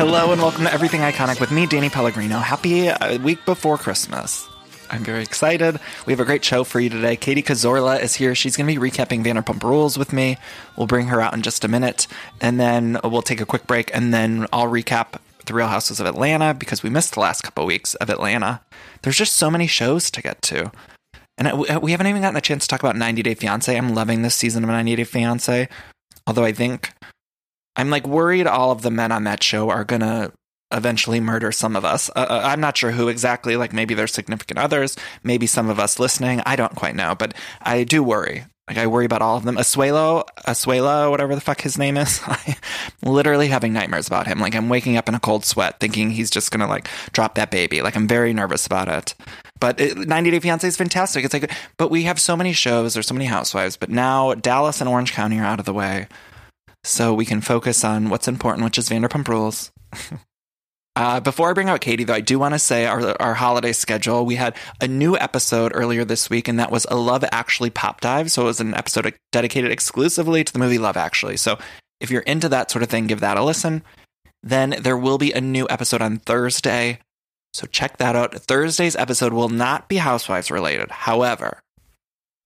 Hello and welcome to Everything Iconic with me, Danny Pellegrino. Happy uh, week before Christmas. I'm very excited. We have a great show for you today. Katie Cazorla is here. She's going to be recapping Vanderpump Rules with me. We'll bring her out in just a minute, and then we'll take a quick break, and then I'll recap The Real Houses of Atlanta because we missed the last couple weeks of Atlanta. There's just so many shows to get to. And we haven't even gotten a chance to talk about 90 Day Fiancé. I'm loving this season of 90 Day Fiancé. Although I think I'm like worried all of the men on that show are gonna eventually murder some of us. Uh, uh, I'm not sure who exactly. Like maybe their significant others, maybe some of us listening. I don't quite know, but I do worry. Like I worry about all of them. Asuelo, Asuela, whatever the fuck his name is. I'm literally having nightmares about him. Like I'm waking up in a cold sweat, thinking he's just gonna like drop that baby. Like I'm very nervous about it. But it, 90 Day Fiancé is fantastic. It's like, but we have so many shows. There's so many housewives. But now Dallas and Orange County are out of the way so we can focus on what's important, which is Vanderpump Rules. uh, before I bring out Katie, though, I do want to say our our holiday schedule. We had a new episode earlier this week, and that was a Love Actually pop dive. So it was an episode dedicated exclusively to the movie Love Actually. So if you're into that sort of thing, give that a listen. Then there will be a new episode on Thursday. So check that out. Thursday's episode will not be Housewives related. However,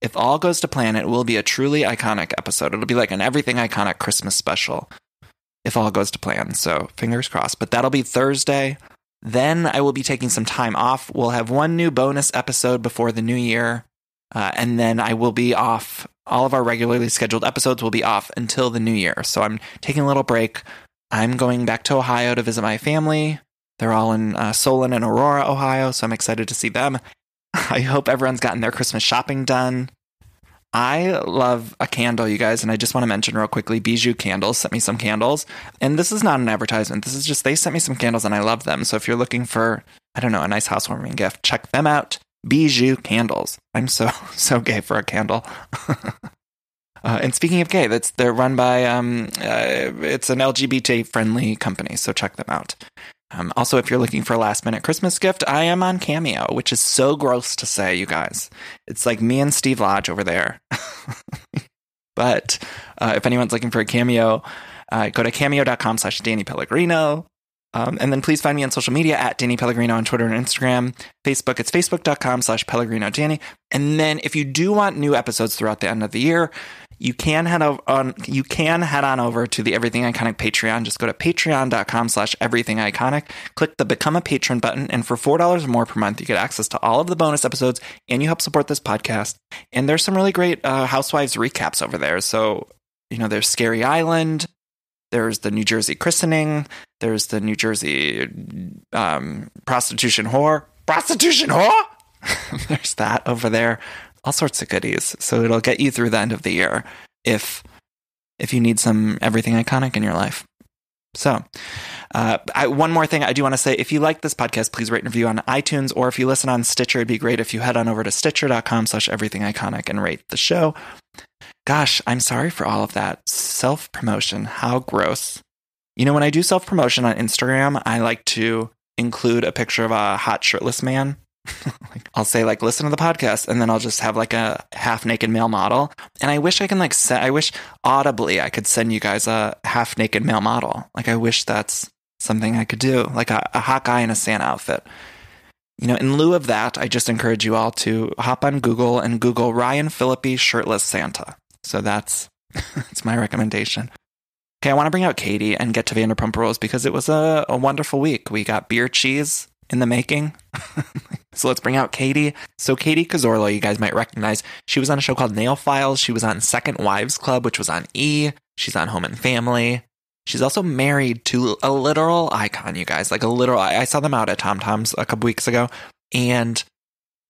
if all goes to plan, it will be a truly iconic episode. It'll be like an everything iconic Christmas special. If all goes to plan. So fingers crossed. But that'll be Thursday. Then I will be taking some time off. We'll have one new bonus episode before the new year. Uh, and then I will be off. All of our regularly scheduled episodes will be off until the new year. So I'm taking a little break. I'm going back to Ohio to visit my family. They're all in uh, Solon and Aurora, Ohio. So I'm excited to see them. I hope everyone's gotten their Christmas shopping done. I love a candle, you guys, and I just want to mention real quickly Bijou Candles sent me some candles. And this is not an advertisement. This is just they sent me some candles and I love them. So if you're looking for, I don't know, a nice housewarming gift, check them out. Bijou Candles. I'm so, so gay for a candle. Uh, and speaking of gay, that's they're run by um, uh, it's an LGBT friendly company, so check them out. Um, also, if you're looking for a last minute Christmas gift, I am on Cameo, which is so gross to say, you guys. It's like me and Steve Lodge over there. but uh, if anyone's looking for a Cameo, uh, go to cameo.com slash Danny Pellegrino. Um, and then please find me on social media at Danny Pellegrino on Twitter and Instagram. Facebook, it's facebook.com slash Pellegrino Danny. And then if you do want new episodes throughout the end of the year, you can head on you can head on over to the Everything Iconic Patreon. Just go to patreon.com slash everything iconic. Click the become a patron button, and for four dollars or more per month, you get access to all of the bonus episodes and you help support this podcast. And there's some really great uh, housewives recaps over there. So, you know, there's Scary Island, there's the New Jersey christening, there's the New Jersey um, prostitution whore. Prostitution whore? there's that over there all sorts of goodies. So it'll get you through the end of the year if if you need some everything iconic in your life. So, uh, I, one more thing I do want to say if you like this podcast, please rate and review on iTunes, or if you listen on Stitcher, it'd be great if you head on over to stitcher.com slash everything iconic and rate the show. Gosh, I'm sorry for all of that self promotion. How gross. You know, when I do self promotion on Instagram, I like to include a picture of a hot shirtless man like, I'll say like listen to the podcast and then I'll just have like a half naked male model. And I wish I can like set I wish audibly I could send you guys a half naked male model. Like I wish that's something I could do. Like a, a hot guy in a Santa outfit. You know, in lieu of that, I just encourage you all to hop on Google and Google Ryan Phillippe shirtless Santa. So that's that's my recommendation. Okay, I want to bring out Katie and get to Vanderpump Rules because it was a, a wonderful week. We got beer cheese in the making. so let's bring out Katie. So Katie Cazorla, you guys might recognize. She was on a show called Nail Files. She was on Second Wives Club, which was on E. She's on Home and Family. She's also married to a literal icon, you guys. Like a literal. I saw them out at Tom Tom's a couple weeks ago. And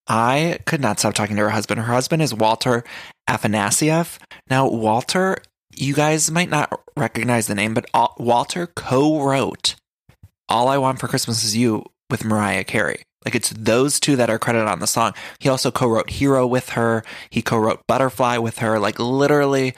I could not stop talking to her husband. Her husband is Walter Afanasieff. Now, Walter, you guys might not recognize the name, but Walter co wrote All I Want for Christmas Is You with Mariah Carey. Like it's those two that are credited on the song. He also co wrote Hero with her. He co wrote Butterfly with her. Like literally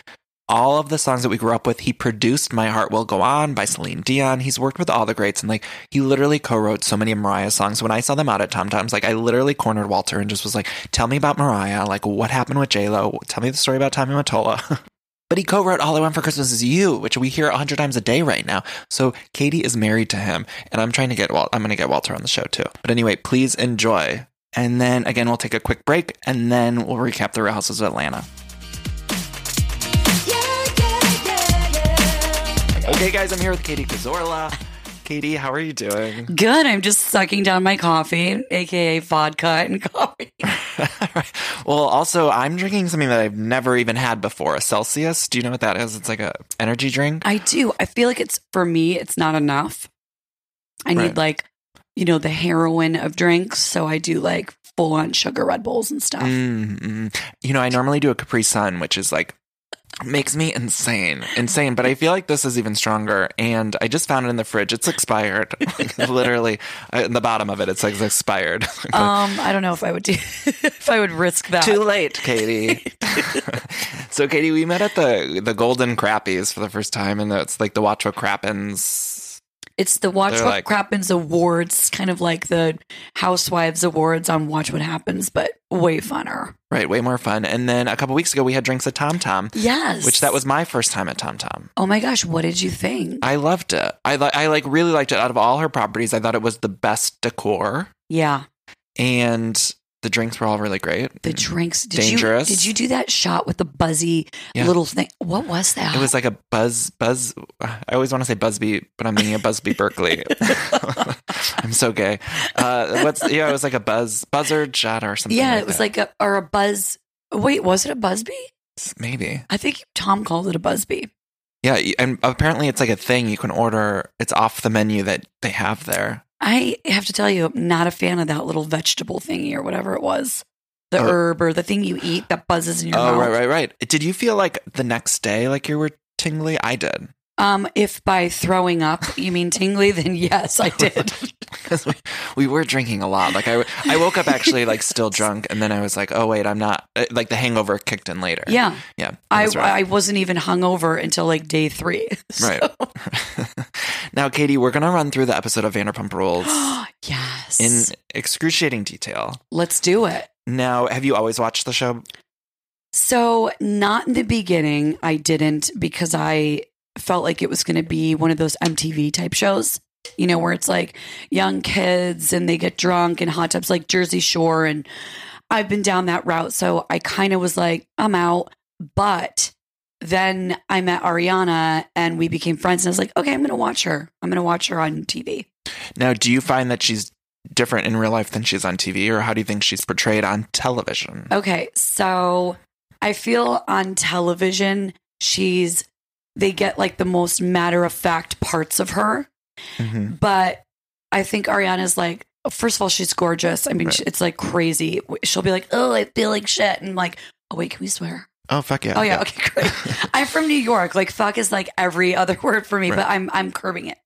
all of the songs that we grew up with. He produced My Heart Will Go On by Celine Dion. He's worked with all the greats and like he literally co-wrote so many of Mariah's songs. When I saw them out at Tom Tom's, like I literally cornered Walter and just was like, tell me about Mariah. Like what happened with J-Lo? Tell me the story about Tommy Mottola. But he co-wrote "All I Want for Christmas Is You," which we hear a hundred times a day right now. So Katie is married to him, and I'm trying to get Walt. I'm going to get Walter on the show too. But anyway, please enjoy. And then again, we'll take a quick break, and then we'll recap the Real Houses of Atlanta. Okay, guys, I'm here with Katie Cazorla. Katie, how are you doing? Good. I'm just sucking down my coffee, aka vodka and coffee. well, also, I'm drinking something that I've never even had before, a Celsius. Do you know what that is? It's like a energy drink. I do. I feel like it's for me, it's not enough. I Right. need like, you know, the heroin of drinks. So I do like full on sugar Red Bulls and stuff. Mm, mm. You know, I normally do a Capri Sun, which is like makes me insane, insane. But I feel like this is even stronger. And I just found it in the fridge. It's expired. Like, literally, in the bottom of it, it says expired. Um, I don't know if I would do if I would risk that. Too late, Katie. so, Katie, we met at the the Golden Crappies for the first time, and it's like the Watch What Crappens. It's the Watch They're What like- Crappens Awards, kind of like the Housewives Awards on Watch What Happens, but way funner. Right, way more fun. And then a couple weeks ago, we had drinks at Tom Tom, Yes. which that was my first time at Tom Tom. Oh my gosh, what did you think? I loved it. I li- I like really liked it. Out of all her properties, I thought it was the best decor, yeah. and the drinks were all really great. The drinks. Did Dangerous. You, did you do that shot with the buzzy Yeah. little thing? What was that? It was like a buzz buzz. I always want to say Busby, but I'm thinking of Busby Berkeley. I'm so gay. Uh, what's yeah? It was like a buzz buzzard shot or something. yeah, like it was that. like a or a buzz. Wait, was it a Busby? maybe. I think Tom called it a Busby. Yeah, and apparently it's like a thing you can order. It's off the menu that they have there. I have to tell you, I'm not a fan of that little vegetable thingy or whatever it was. The Oh. herb or the thing you eat that buzzes in your Oh, mouth. right, right, right. Did you feel like the next day like you were tingly? I did. Um, if by throwing up you mean tingly, then yes, I did. because we, we were drinking a lot. Like I, I woke up actually like still drunk, and then I was like, oh wait, I'm not. uh, Like the hangover kicked in later. yeah, yeah. I was right. I wasn't even hungover until like day three. right. now, Katie, we're gonna run through the episode of Vanderpump Rules yes. in excruciating detail. Let's do it. Now, have you always watched the show? So, not in the beginning, I didn't because I felt like it was going to be one of those MTV type shows, you know, where it's like young kids and they get drunk in hot tubs like Jersey Shore. And I've been down that route. So, I kind of was like, I'm out. But then I met Ariana and we became friends. And I was like, okay, I'm going to watch her. I'm going to watch her on TV. Now, do you find that she's different in real life than she's on TV, or how do you think she's portrayed on television? Okay, so I feel on television, she's they get like the most matter of fact parts of her, Mhm. but I think Ariana's like, first of all, she's gorgeous. I mean, Right. it's like crazy. She'll be like, "Oh, I feel like shit," and like, "Oh wait, can we swear?" Oh fuck yeah! Oh yeah, okay, great. I'm from New York. Like, fuck is like every other word for me, Right. but I'm I'm curbing it.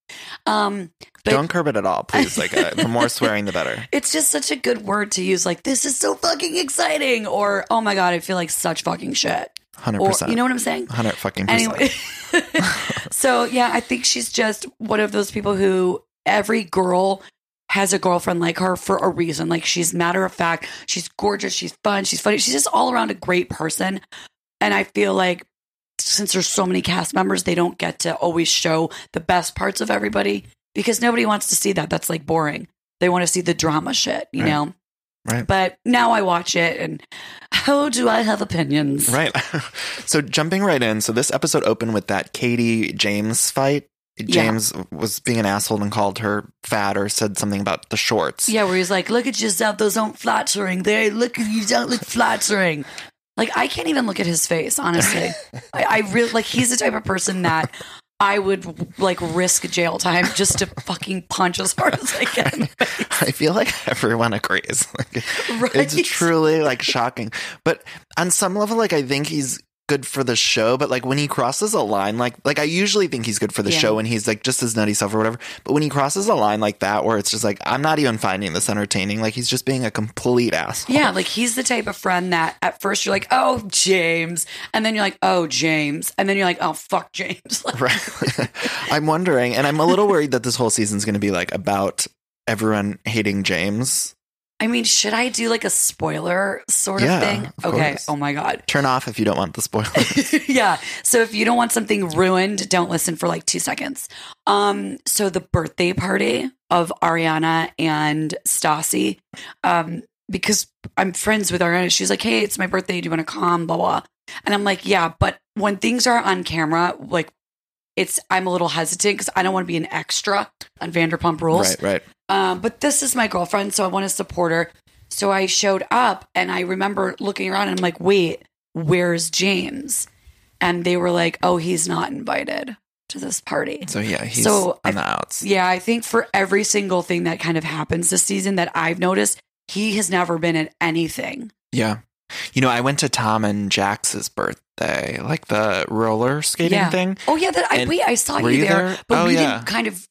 Um, but Don't curb it at all, please. Like uh, the more swearing, the better. it's just such a good word to use. Like, this is so fucking exciting, or oh my god, I feel like such fucking shit. Hundred Or percent. you know what I'm saying? Hundred fucking percent. Anyway, so yeah, I think she's just one of those people who every girl has a girlfriend like her for a reason. Like she's matter of fact, she's gorgeous, she's fun, she's funny, she's just all around a great person. And I feel like since there's so many cast members, they don't get to always show the best parts of everybody because nobody wants to see that. That's like boring. They want to see the drama shit, you Right. know? Right. But now I watch it and how do I have opinions? Right. so jumping right in. So this episode opened with that Katie James fight. James was being an asshole and called her fat or said something about the shorts. Yeah, where he's like, "Look at yourself; those aren't flattering. They look, you don't look flattering." Like I can't even look at his face. Honestly, I, I really like. He's the type of person that I would like risk jail time just to fucking punch as hard as I can. I feel like everyone agrees. Like, Right. It's truly like shocking. But on some level, like I think he's good for the show. But like when he crosses a line, like like I usually think he's good for the Yeah. show when he's like just his nutty self or whatever. But when he crosses a line like that, where it's just like I'm not even finding this entertaining, like he's just being a complete asshole. Yeah, like he's the type of friend that at first you're like, oh, James. And then you're like, oh, James. And then you're like, oh, fuck James. Like, Right. I'm wondering, and I'm a little worried that this whole season's going to be like about everyone hating James. I mean, should I do like a spoiler sort of thing? of okay. course. Oh my God. Turn off if you don't want the spoilers. yeah. So if you don't want something ruined, don't listen for like two seconds. Um, so the birthday party of Ariana and Stassi, um, because I'm friends with Ariana, she's like, Hey, it's my birthday. Do you want to come? Blah blah. And I'm like, Yeah, but when things are on camera, like it's I'm a little hesitant because I don't want to be an extra on Vanderpump Rules. right, right. Um, but this is my girlfriend, so I want to support her. So I showed up and I remember looking around and I'm like, wait, where's James? And they were like, oh, he's not invited to this party. So yeah, he's So on I- the outs. Yeah, I think for every single thing that kind of happens this season that I've noticed, he has never been at anything. Yeah. You know, I went to Tom and Jax's birthday, like the roller skating yeah. thing. Oh yeah, that I wait, I saw you, you there, there? but Oh, we yeah. didn't kind of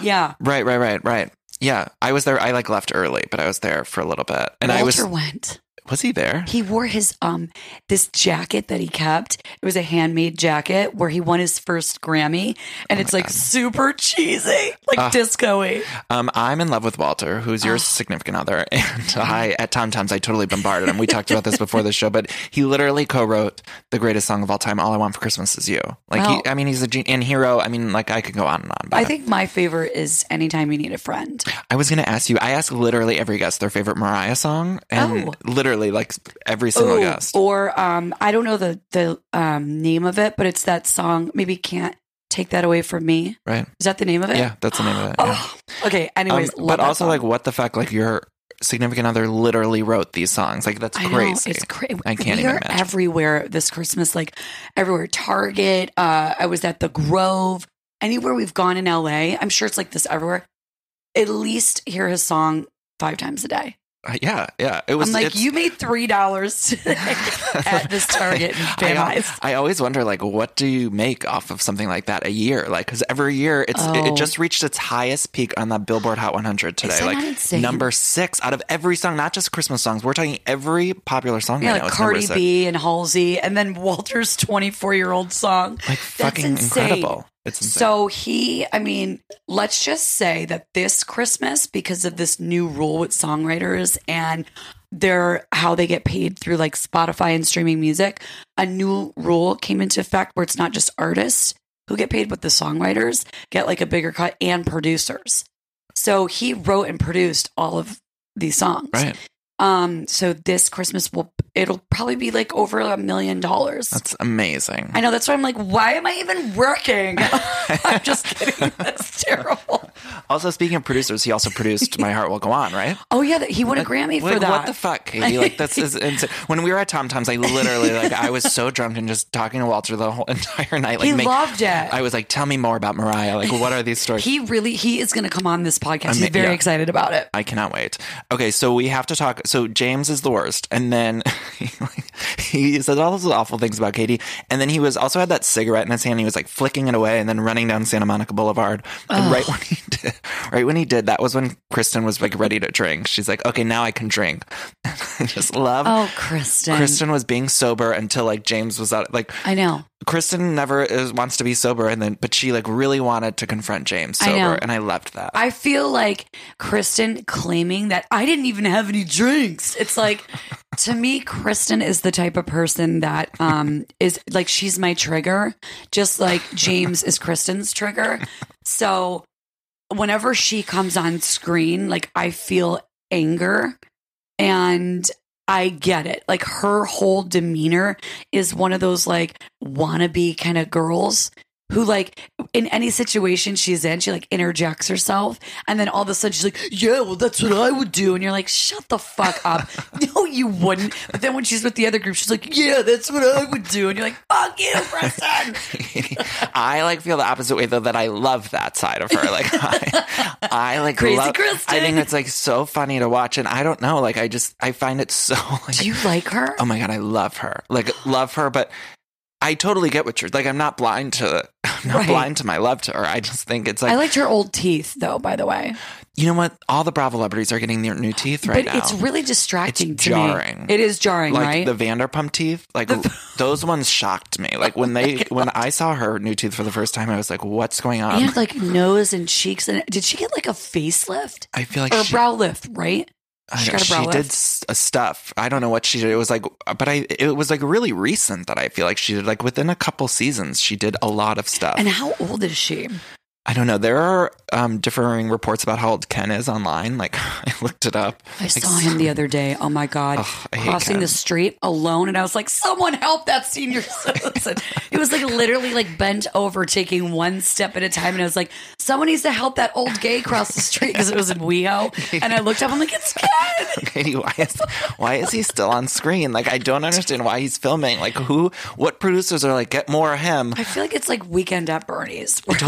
yeah. Right, right, right, right. Yeah, I was there. I like left early, but I was there for a little bit, and I was Walter went. Was he there? He wore his um this jacket that he kept. It was a handmade jacket where he won his first Grammy, and it's like super cheesy, like Ah. disco-y. Um, I'm in love with Walter, who's Oh. your significant other, and I at Tom Tom's I totally bombarded him. We talked about this before the show, but he literally co-wrote the greatest song of all time, "All I Want for Christmas Is You." Like, Wow. he, I mean, he's a gen- and hero. I mean, like I could go on and on. But I think my favorite is "Anytime You Need a Friend." I was going to ask you. I ask literally every guest their favorite Mariah song, and Oh. literally like every single Ooh, guest. or um, I don't know the the um name of it, but it's that song. Maybe can't take that away from me. Right? Is that the name of it? Yeah, that's the name of it. Yeah. Oh, okay. Anyways, Um, love but also song. like, what the fuck? Like your significant other literally wrote these songs. Like that's I know, crazy. it's crazy. I can't we even are imagine. everywhere this Christmas, like everywhere. Target. Uh, I was at the Grove. Anywhere we've gone in LA, I'm sure it's like this everywhere. At least hear his song five times a day. Uh, yeah, yeah. It was I'm like, you made three dollars at this Target in I, I always wonder, like, what do you make off of something like that a year? Like, because every year it's it, Oh. it just reached its highest peak on the Billboard Hot 100 today. like number six out of every song, not just Christmas songs. We're talking every popular song. Yeah, right like Cardi. B and Halsey, and then Walter's 24 year old song. like That's fucking insane. incredible. It's insane. So he, I mean, let's just say that this Christmas, because of this new rule with songwriters and their how they get paid through like Spotify and streaming music, a new rule came into effect where it's not just artists who get paid, but the songwriters get like a bigger cut and producers. So he wrote and produced all of these songs. right, Um, so this Christmas will it'll probably be like over a million dollars. that's amazing. I know that's why I'm like, why am I even working? I'm just kidding. That's terrible. Also, speaking of producers, he also produced "My Heart Will Go On." Right? Oh yeah, he won a Grammy for Like, that. What the fuck, Katie? Like that's is insane. When we were at Tom Tom's, I literally like I was so drunk and just talking to Walter the whole entire night. Like He make- loved it. I was like, "Tell me more about Mariah. Like, what are these stories?" He really he is going to come on this podcast. I He's very yeah. excited about it. I cannot wait. Okay, so we have to talk. So James is the worst, and then he, he said all those awful things about Katie, and then he was also had that cigarette in his hand. And he was like flicking it away, and then running down Santa Monica Boulevard. And right when he did, right when he did, that was when Kristen was like ready to drink. She's like, "Okay, now I can drink." I just love. Oh, Kristen. Kristen was being sober until like James was out. Like I know. Kristen never is, wants to be sober, and then but she like really wanted to confront James I sober, know. and I loved that. I feel like Kristen claiming that I didn't even have any drinks. It's like to me, Kristen is the type of person that um is like she's my trigger, just like James is Kristen's trigger. So whenever she comes on screen, like I feel anger and I get it. Like her whole demeanor is one of those like wannabe kind of girls. Who like in any situation she's in, she like interjects herself, and then all of a sudden she's like, "Yeah, well, that's what I would do," and you're like, "Shut the fuck up!" no, you wouldn't. But then when she's with the other group, she's like, "Yeah, that's what I would do," and you're like, "Fuck you, Preston." I like feel the opposite way though that I love that side of her. Like I, I like Crazy love, Kristen. I think it's like so funny to watch, and I don't know. Like I just I find it so. Like, do you like her? oh my god, I love her. Like love her, but I totally get what you're like. I'm not blind to. I'm not Right. blind to my love to her. I just think it's like I liked her old teeth, though. By the way, you know what? All the Bravo celebrities are getting their new teeth right but now. it's really distracting It's to jarring. me. It is jarring, like right? the Vanderpump teeth, like those ones shocked me. Like when they when I saw her new teeth for the first time, I was like, "What's going on?" and like nose and cheeks. And did she get like a facelift I feel like or a she, brow lift? Right? I she know, got a brow she did stuff. I don't know what she did. It was like, but I it was like really recent that I feel like she did. Like within a couple seasons, she did a lot of stuff. And how old is she? I don't know. There are um, differing reports about how old Ken is online. Like I looked it up. I Like, saw him the other day. Oh my god, crossing Ken. the street alone, and I was like, "Someone help that senior citizen!" it was like literally like bent over, taking one step at a time, and I was like, "Someone needs to help that old gay cross the street" because it was in WeHo. And I looked up, I'm like, "It's Ken." Katie, why is why is he still on screen? Like I don't understand why he's filming. Like who? What producers are like get more of him? I feel like it's like Weekend at Bernie's. Where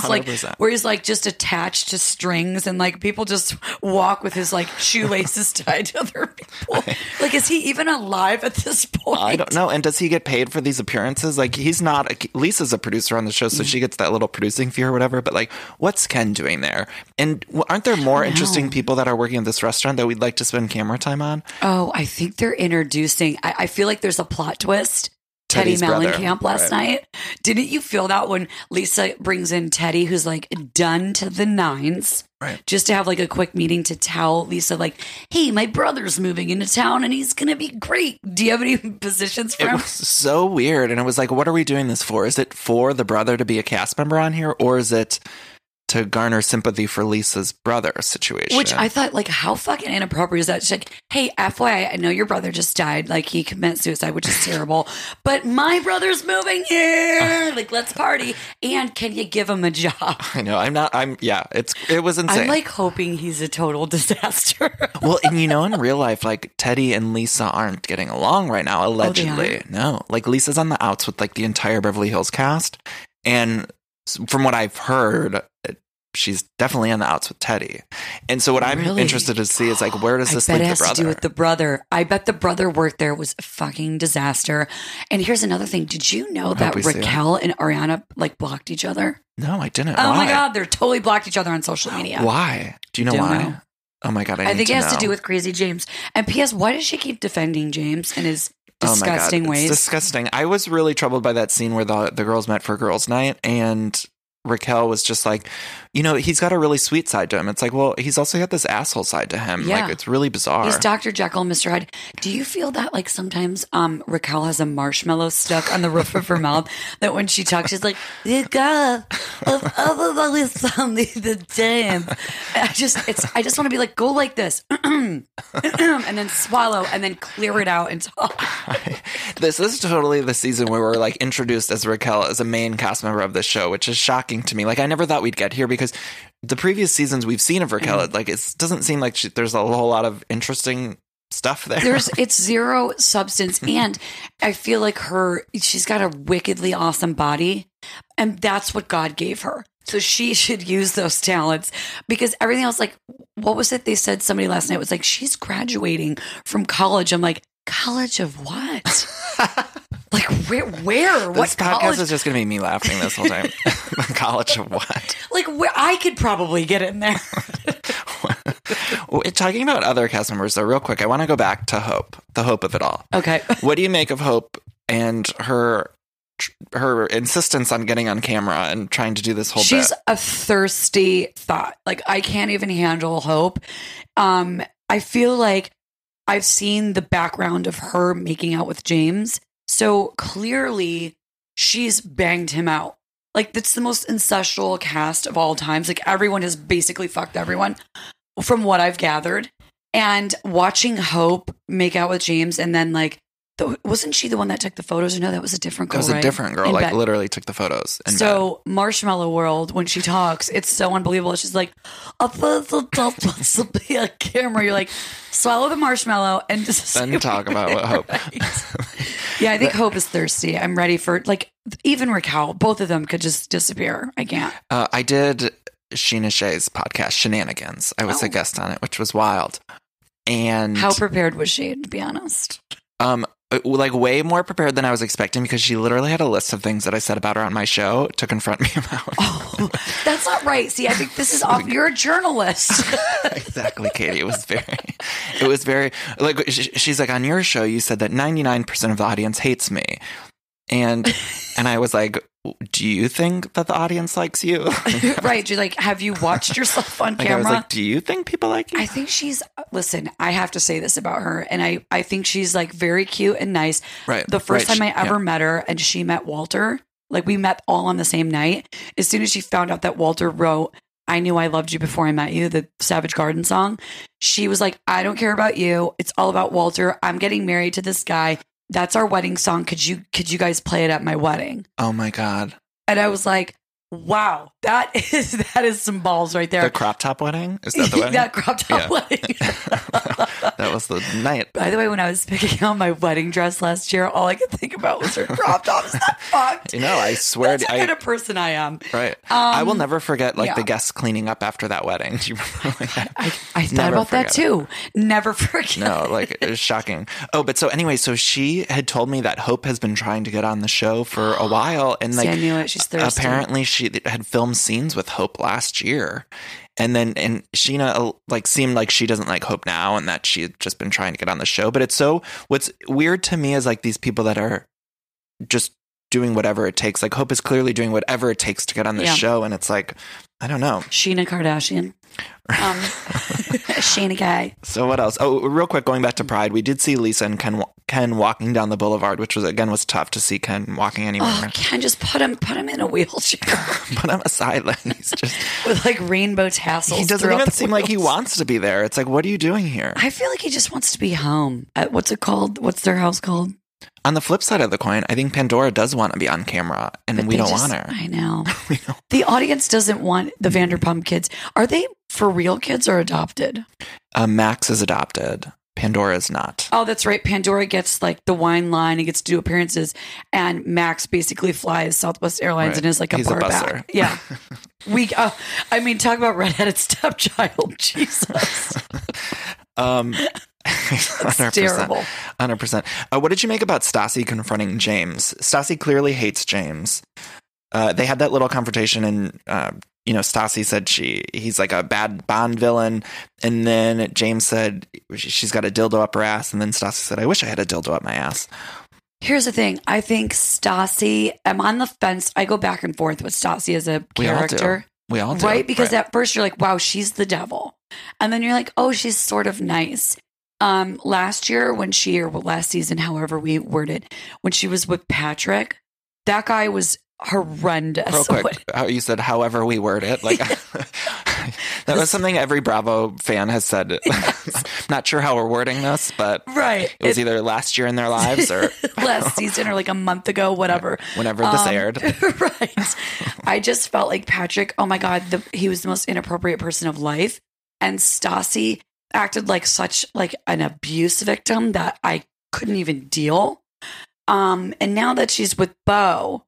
Totally, it's like 100%. where he's like just attached to strings, and like people just walk with his like shoelaces tied to other people. Like, is he even alive at this point? I don't know. And does he get paid for these appearances? Like he's not. A, Lisa's a producer on the show, so mm. she gets that little producing fee or whatever. But like, what's Ken doing there? And aren't there more interesting people that are working at this restaurant that we'd like to spend camera time on? Oh, I think they're introducing. I, I feel like there's a plot twist. Teddi Teddi's brother, Mellencamp last right. night. Didn't you feel that when Lisa brings in Teddi, who's like done to the nines, Right. just to have like a quick meeting to tell Lisa, like, hey, my brother's moving into town and he's gonna be great. Do you have any positions for It him? was so weird, and it was like, what are we doing this for? Is it for the brother to be a cast member on here, or is it to garner sympathy for Lisa's brother situation? Which I thought, like, how fucking inappropriate is that? She's like, hey, FYI, I know your brother just died. Like, he committed suicide, which is terrible. But my brother's moving here. Uh, like, let's party. And can you give him a job? I know. I'm not. I'm. Yeah. It's. It was insane. I'm like hoping he's a total disaster. well, and you know, in real life, like Teddi and Lisa aren't getting along right now. Oh, Allegedly, aren't? no. Like Lisa's on the outs with like the entire Beverly Hills cast, and from what I've heard, she's definitely on the outs with Teddi. And so, what I'm Really? interested to see is like, where does I this bet leave it the brother? to do with the brother. I bet the brother worked there was a fucking disaster. And here's another thing. Did you know that we see it. Raquel and Ariana like blocked each other? no, I didn't. Oh my god, they're totally blocked each other on social media. Why? Do you know Don't why? know. Oh my god, I, I think it has to do with Crazy James. And P.S. Why does she keep defending James and his Oh my God, disgusting it's disgusting. I was really troubled by that scene where the the girls met for girls' night, and Raquel was just like, you know, he's got a really sweet side to him. It's like, well, he's also got this asshole side to him. Yeah. Like, it's really bizarre. He's Dr. Jekyll Mr. Hyde. Do you feel that like sometimes um Raquel has a marshmallow stuck on the roof of her mouth that when she talks she's like, "You got of everybody something the damn." I just it's I just want to be like, go like this. and then swallow and then clear it out and talk. this is totally the season where we're like introduced as Raquel as a main cast member of this show, which is shocking to me. Like, I never thought we'd get here because the previous seasons we've seen of Raquel, Mm-hmm. like, it doesn't seem like she, there's a whole lot of interesting stuff there. There's it's zero substance and I feel like her she's got a wickedly awesome body and that's what God gave her. So she should use those talents because everything else like what was it they said somebody last night was like she's graduating from college. I'm like college of what? where where this what podcast college? is just going to be me laughing this whole time. College of what? like where I could probably get in there. Talking about other cast members, though, real quick, I want to go back to Hope, the hope of it all. okay. What do you make of Hope and her her insistence on getting on camera and trying to do this whole thing? She's bit? a thirsty thought. Like I can't even handle hope. Um, I feel like I've seen the background of her making out with James. So clearly she's banged him out. Like that's the most ancestral cast of all times. Like everyone has basically fucked everyone from what I've gathered. And watching Hope make out with James and then like the, wasn't she the one that took the photos? Or no, that was a different It girl. was a right? different girl, In like bed. literally took the photos. So Marshmallow World, when she talks, it's so unbelievable. She's like, "A puzzle supposed to be a camera." You're like, swallow the marshmallow and just then talk about what hope. Yeah, I think Hope is thirsty. I'm ready for like even Raquel. Both of them could just disappear. I can't. Uh, I did Scheana Shay's podcast, Scheananigans. I was Oh. a guest on it, which was wild. And How prepared was she? To be honest, um, Uh, like way more prepared than I was expecting because she literally had a list of things that I said about her on my show to confront me about. oh, that's not right. See, I think this is off. You're a journalist. exactly, Katie. It was very, it was very like she's like on your show. You said that ninety nine percent of the audience hates me, and and I was like, do you think that the audience likes you? right? You're like, have you watched yourself on Like I was camera? like, do you think people like you? I think she's listen, I have to say this about her and I I think she's like very cute and nice. Right, The first right, time I ever yeah. met her and she met Walter, like we met all on the same night. As soon as she found out that Walter wrote I knew I loved you before I met you, the Savage Garden song. She was like, I don't care about you. It's all about Walter. I'm getting married to this guy. That's our wedding song. Could you could you guys play it at my wedding? oh my god, And I was like, wow, that is that is some balls right there. the crop top wedding is that the wedding? that crop top Yeah. wedding. that was the night. By the way, when I was picking out my wedding dress last year, all I could think about was her crop top. Is that fucked? You know, I swear, That's the I, kind of person I am. right. I will Um, never forget like yeah. the guests cleaning up after that wedding. Do you remember? Like, I, I thought about that too. Never forget. no, like it was shocking. Oh, but so anyway, so she had told me that Hope has been trying to get on the show for a while, and See, like I knew it. She's thirsty. apparently she had filmed scenes with Hope last year. And then, and Scheana like seemed like she doesn't like Hope now, and that she had just been trying to get on the show. But it's so what's weird to me is like these people that are just doing whatever it takes. Like Hope is clearly doing whatever it takes to get on the Yeah. show, and it's like I don't know. Scheana Kardashian. Um, Sheena guy. So what else? Oh, real quick, going back to Pride, we did see Lisa and Ken Ken walking down the boulevard, which was again was tough to see Ken walking anywhere. Oh, Ken, just put him put him in a wheelchair Put him aside, like he's just with like rainbow tassels. he doesn't even seem like he wants to be there. It's like, what are you doing here? I feel like he just wants to be home. At, what's it called? What's their house called? On the flip side of the coin, I think Pandora does want to be on camera, and But we don't just- want her. I know. The audience doesn't want the Vanderpump kids. Are they for real kids or adopted? Uh, Max is adopted. Pandora is not. Oh, that's right. Pandora gets like the wine line. He gets to do appearances, and Max basically flies Southwest Airlines Right. and is like a He's a bar busser. back. Yeah, we. Uh, I mean, talk about redheaded stepchild. Jesus, Um, 100%. terrible. Hundred percent. Uh, what did you make about Stassi confronting James? Stassi clearly hates James. Uh, they had that little confrontation, and uh, you know, Stassi said she he's like a bad Bond villain, and then James said she- she's got a dildo up her ass, and then Stassi said, "I wish I had a dildo up my ass." Here's the thing. I think Stassi. I'm on the fence. I go back and forth with Stassi as a We all do. character. We all do, right? Because right. at first you're like, wow, she's the devil. And then you're like, oh, she's sort of nice. Um, last year when she, or last season, however we worded, when she was with Patrick, that guy was horrendous. Real quick, you said, however we word it, like that was something every Bravo fan has said. Not sure how we're wording this, but Right. it was It- either last year in their lives or last season or like a month ago, whatever. whenever this Um, aired. right. I just felt like Patrick, oh my God, the, he was the most inappropriate person of life. And Stassi acted like such like an abuse victim that I couldn't even deal. Um, and now that she's with Beau,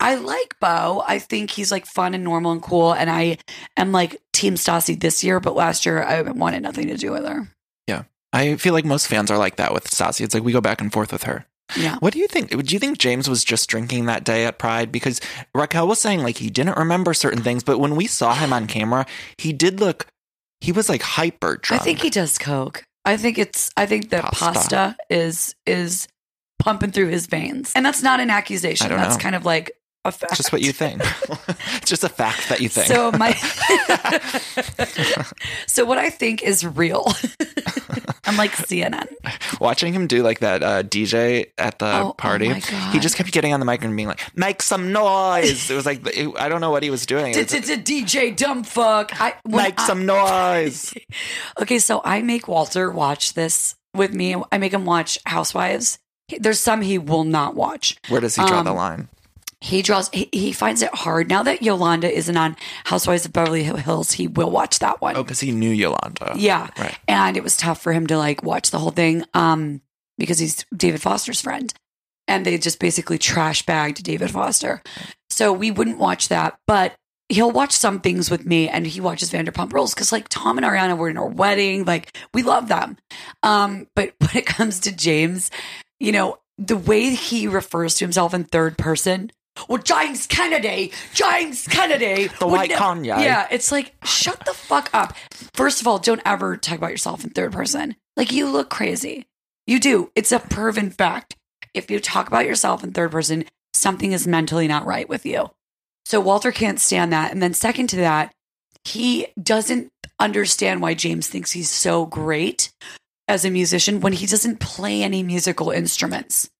I like Beau. I think he's like fun and normal and cool. And I am like Team Stassi this year, but last year I wanted nothing to do with her. Yeah, I feel like most fans are like that with Stassi. It's like we go back and forth with her. Yeah. What do you think? Do you think James was just drinking that day at Pride? Because Raquel was saying like he didn't remember certain things, but when we saw him on camera, he did look. He was like hyper drunk. I think he does coke. I think it's. I think that Pasta. pasta, is is pumping through his veins, and that's not an accusation. That's know. kind of like a fact. Just what you think. just a fact that you think. So my. so what I think is real. I'm like CNN. Watching him do like that uh, DJ at the Oh, oh party, God. he just kept getting on the mic and being like, "Make some noise." It was like it, I don't know what he was doing. It's a DJ dumb fuck. I Make I- some noise. Okay, so I make Walter watch this with me. I make him watch Housewives There's some he will not watch. Where does he draw Um, the line? He draws. He, he finds it hard now that Yolanda isn't on Housewives of Beverly Hills. He will watch that one. Oh, because he knew Yolanda. Yeah. Right. And it was tough for him to like watch the whole thing um because he's David Foster's friend. And they just basically trash bagged David Foster. So we wouldn't watch that, but he'll watch some things with me and he watches Vanderpump Rules cuz like Tom and Ariana were in our wedding, like we love them. Um but when it comes to James, you know, the way he refers to himself in third person well, James Kennedy, James Kennedy, The white never- Kanye. Yeah, it's like shut the fuck up. First of all, don't ever talk about yourself in third person. Like you look crazy. You do. It's a proven fact. If you talk about yourself in third person, something is mentally not right with you. So Walter can't stand that. And then second to that, he doesn't understand why James thinks he's so great as a musician when he doesn't play any musical instruments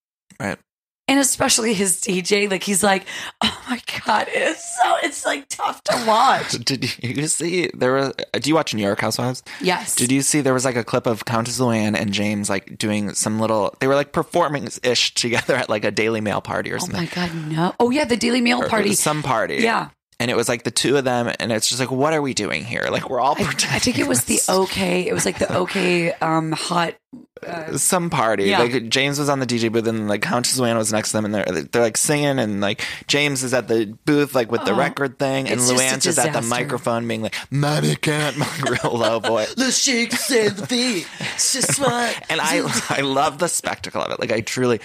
Right. And especially his DJ, like he's like, oh my god, it's so it's like tough to watch. Did you see there was? Do you watch New York Housewives? Yes. Did you see there was like a clip of Countess Luann and James like doing some little? They were like performing ish together at like a Daily Mail party or something. Oh my god, no! Oh yeah, the Daily Mail Or- party. some party. Yeah, And it was like the two of them, and it's just like, what are we doing here? Like we're all I, pretending. I think it was the OK. It was like the OK um hot. Uh, some party. Yeah. Like James was on the DJ booth, and like Countess Luann was next to them, and they're they're like singing, and like James is at the booth, like with the Oh, record thing, and it's just a Luann's just at the microphone, being like, "Money can't," real low voice. The shakes and the. It's just what. and I I love the spectacle of it. Like I truly,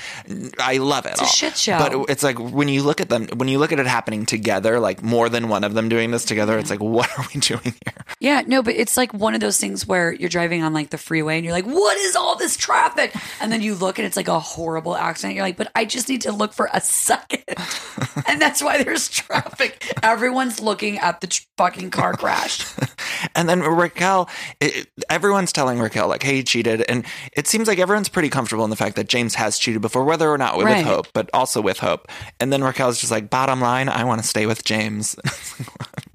I love it. It's a shit show. But it's like when you look at them, when you look at it happening together, like more than one of them doing this together, it's like, what are we doing here? Yeah, no, but it's like one of those things where you're driving on like the freeway and you're like, what is all this traffic? And then you look and it's like a horrible accident. You're like, but I just need to look for a second. and that's why there's traffic. Everyone's looking at the tr- fucking car crash. And then Raquel, it, everyone's telling Raquel like, "Hey, he cheated," and it seems like everyone's pretty comfortable in the fact that James has cheated before, whether or not with Right. Hope, but also with Hope. And then Raquel's just like, "Bottom line, I want to stay with James."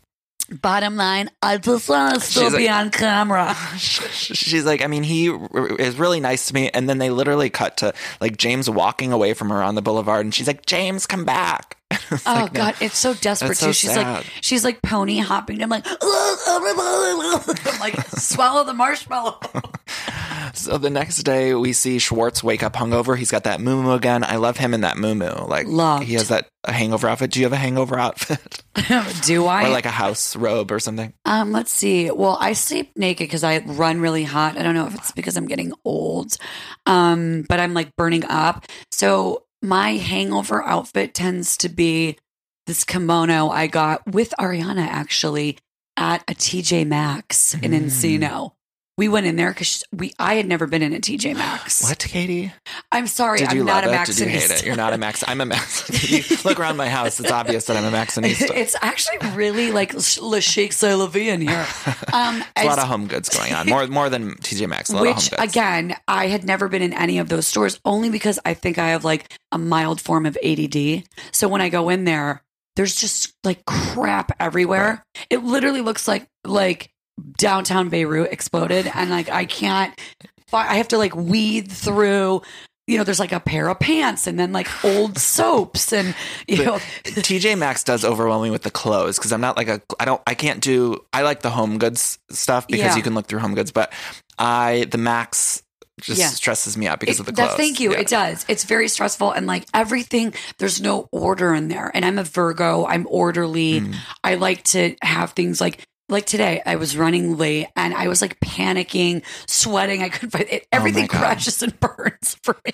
Bottom line, I just want to still She's be like- on camera. She's like, I mean, he r- is really nice to me. And then they literally cut to like James walking away from her on the boulevard, and she's like, "James, come back." Oh like, no. God, it's so desperate so too. She's sad. like, she's like pony hopping. I'm like, I'm like, swallow the marshmallow. So the next day, we see Schwartz wake up hungover. He's got that moo again. I love him in that moo Like Loved. he has that hangover outfit. Do you have a hangover outfit Do I? or like a house robe or something? Um, let's see. Well, I sleep naked because I run really hot. I don't know if it's because I'm getting old, um, but I'm like burning up. So my hangover outfit tends to be this kimono I got with Ariana actually at a TJ Maxx in Mm. Encino. We went in there because we I had never been in a TJ Maxx. What, Katie? I'm sorry, Did you I'm not love a it? Did you hate it? You're not a Max. I'm a Max. look around my house. It's obvious that I'm a Maxinista. It's actually really like Le Chic C'est La Vie in here. Um, a lot of home goods going on. More more than TJ Maxx. A lot of Which home goods. again, I had never been in any of those stores only because I think I have like a mild form of ADD. So when I go in there, there's just like crap everywhere. It literally looks like like downtown Beirut exploded and like I can't I have to like weed through you know, there's like a pair of pants and then like old soaps and you know TJ Maxx does overwhelm me with the clothes because I'm not like a I don't I can't do I like the home goods stuff because Yeah. you can look through home goods, but I the Max just Yeah. stresses me out because It- of the that- clothes. thank you. Yeah. It does. It's very stressful and like everything. There's no order in there. And I'm a Virgo. I'm orderly. Mm. I like to have things like like today. I was running late and I was like panicking, sweating. I couldn't find it. Everything Oh crashes and burns for me.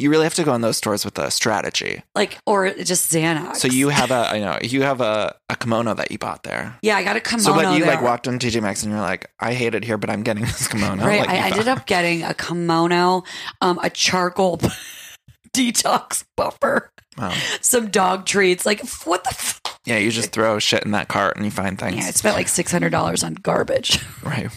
You really have to go on those stores with a strategy. Like or just Xanax. So you have a I know you have a, a kimono that you bought there. yeah, I got a kimono. So what you like walked into TJ Maxx and you're like, I hate it here, but I'm getting this kimono. Right. Like, I ended up getting a kimono, um, a charcoal detox buffer, Wow. some dog treats. Like what the. F- Yeah, you just throw shit in that cart and you find things. yeah, I spent like six hundred dollars on garbage. Right.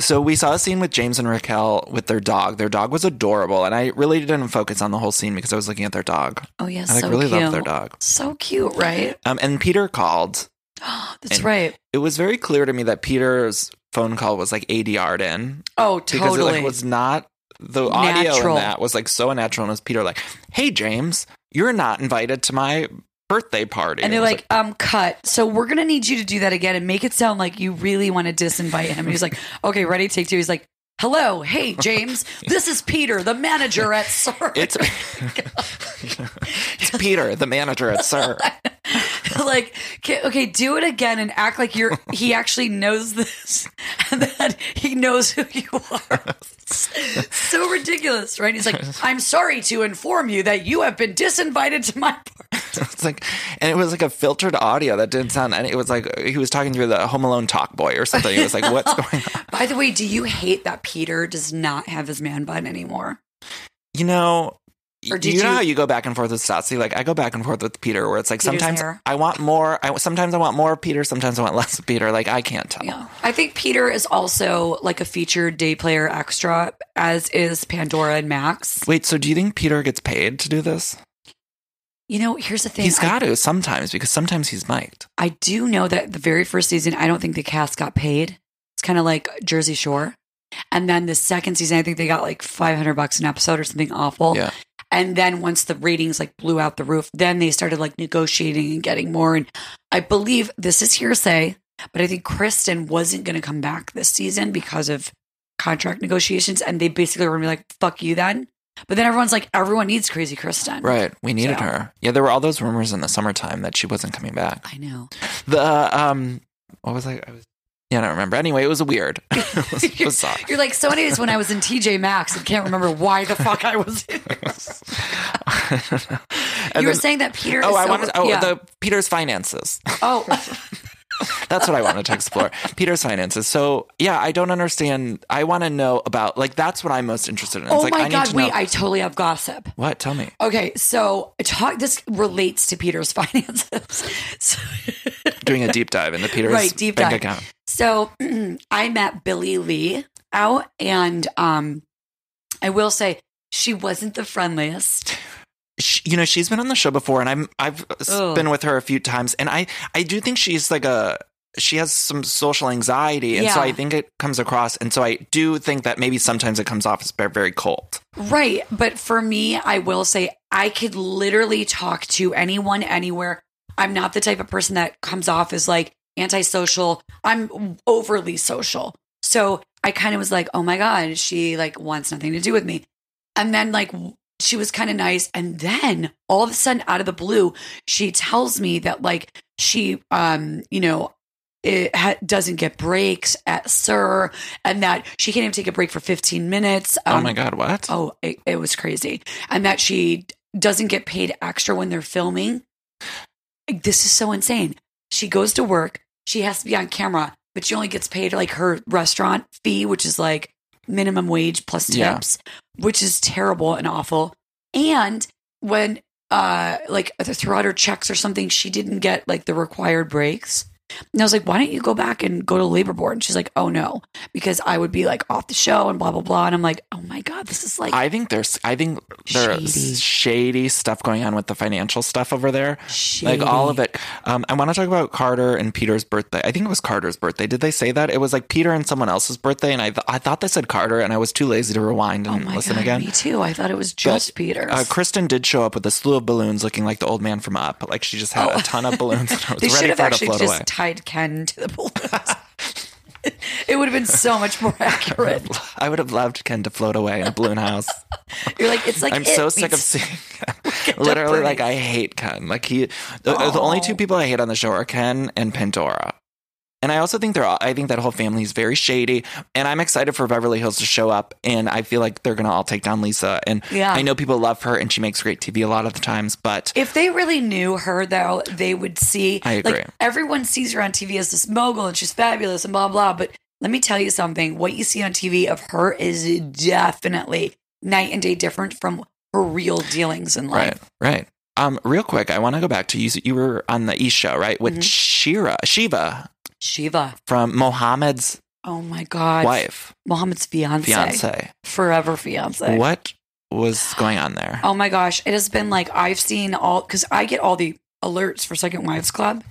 So we saw a scene with James and Raquel with their dog. Their dog was adorable, and I really didn't focus on the whole scene because I was looking at their dog. Oh yeah, I like, so really cute. love their dog. So cute, right? Um, and Peter called. That's right. It was very clear to me that Peter's phone call was like ADR'd in Oh, totally. because it like, was not the audio Natural. in that was like so unnatural. And it was Peter like, "Hey James, you're not invited to my birthday party." And they're was like, um, cut. So we're gonna need you to do that again and make it sound like you really want to disinvite him. And he's like, okay, ready, take two. He's like, hello, hey James, this is Peter, the manager at SUR. it's it's Peter, the manager at SUR. like, okay, okay, do it again and act like you're. He actually knows this, and that he knows who you are. so ridiculous, right? He's like, I'm sorry to inform you that you have been disinvited to my party. It's like, and it was like a filtered audio that didn't sound. And it was like he was talking through the Home Alone talk boy or something. It was like, what's going on? By the way, do you hate that Peter does not have his man bun anymore? You know. Or did you know how you go back and forth with Stassi? Like I go back and forth with Peter, where it's like Peter's sometimes hair. I want more. I sometimes I want more of Peter. Sometimes I want less of Peter. Like I can't tell. Yeah. I think Peter is also like a featured day player extra, as is Pandora and Max. Wait, so do you think Peter gets paid to do this? You know, here's the thing. He's got to sometimes because sometimes he's mic'd. I do know that the very first season, I don't think the cast got paid. It's kind of like Jersey Shore. And then the second season, I think they got like 500 bucks an episode or something awful. Yeah. And then once the ratings like blew out the roof, then they started like negotiating and getting more. And I believe this is hearsay, but I think Kristen wasn't going to come back this season because of contract negotiations. And they basically were going to be like, fuck you then. But then everyone's like, everyone needs Crazy Kristen. Right. We needed So- her. Yeah, there were all those rumors in the summertime that she wasn't coming back. I know. The um what was I I was yeah, I don't remember. Anyway, it was weird. it was bizarre. You're like, so anyways, when I was in TJ Maxx and can't remember why the fuck I was in there. You were then- saying that Peter Oh, is I so- wanted oh yeah. the Peter's finances. oh That's what I wanted to explore. Peter's finances. So yeah, I don't understand. I want to know about like that's what I'm most interested in. It's oh like my I need god wait know I totally have gossip what? Tell me. okay so talk this relates to Peter's finances so, Doing a deep dive into Peter's Right, deep bank dive. account. So I met Billie Lee out and um I will say she wasn't the friendliest she, you know she's been on the show before and i'm i've Ugh. been with her a few times and i i do think she's like a she has some social anxiety and so i think it comes across and so i do think that maybe sometimes it comes off as very cold Right. But for me, I will say I could literally talk to anyone anywhere. I'm not the type of person that comes off as like antisocial. I'm overly social. So I kind of was like, oh my God, she like wants nothing to do with me. And then like she was kind of nice. And then all of a sudden out of the blue, she tells me that like she, um, you know, it ha- doesn't get breaks at SUR, and that she can't even take a break for 15 minutes. oh Um, my god what Oh, it, it was crazy. And that she doesn't get paid extra when they're filming. This is so insane. She goes to work, she has to be on camera, but she only gets paid like her restaurant fee, which is like minimum wage plus Yeah. tips, which is terrible and awful. And when uh like throughout her checks or something, she didn't get like the required breaks. And I was like, why don't you go back and go to labor board? And she's like, oh no, because I would be like off the show and blah, blah, blah. And I'm like, oh my God, this is like I think there's I think there's Shady. shady. stuff going on with the financial stuff over there. shady. Like all of it. Um, I want to talk about Carter and Peter's birthday. I think it was Carter's birthday. Did they say that? It was like Peter and someone else's birthday, and I th- I thought they said Carter, and I was too lazy to rewind Oh and my listen God, again. me too. I thought it was just Peter's. Uh, Kristen did show up with a slew of balloons, looking like the old man from Up. Like she just had a ton of balloons. And I was Oh. ready for her to float just away. Tied Ken to the balloons. it would have been so much more accurate. I would have loved Ken to float away in a balloon house. You're like, it's like I'm it so sick of seeing. Literally, like I hate Ken. Like he, the, the only two people I hate on the show are Ken and Pandora. And I also think they're. all- I think that whole family is very shady. And I'm excited for Beverly Hills to show up. And I feel like they're gonna all take down Lisa. And Yeah. I know people love her, and she makes great TV a lot of the times. But If they really knew her, though, they would see. I agree. Like, everyone sees her on TV as this mogul and she's fabulous and blah, blah. But let me tell you something. What you see on TV of her is definitely night and day different from her real dealings in right, life. right. Um, real quick, I want to go back to you. You were on the E show, right, with Mhm. Shira, Shiva Shiva. from Mohammed's Oh my God. wife, Mohammed's fiance. fiance. Forever fiance. What was going on there? Oh my gosh. It has been like I've seen all because I get all the alerts for Second Wives Club.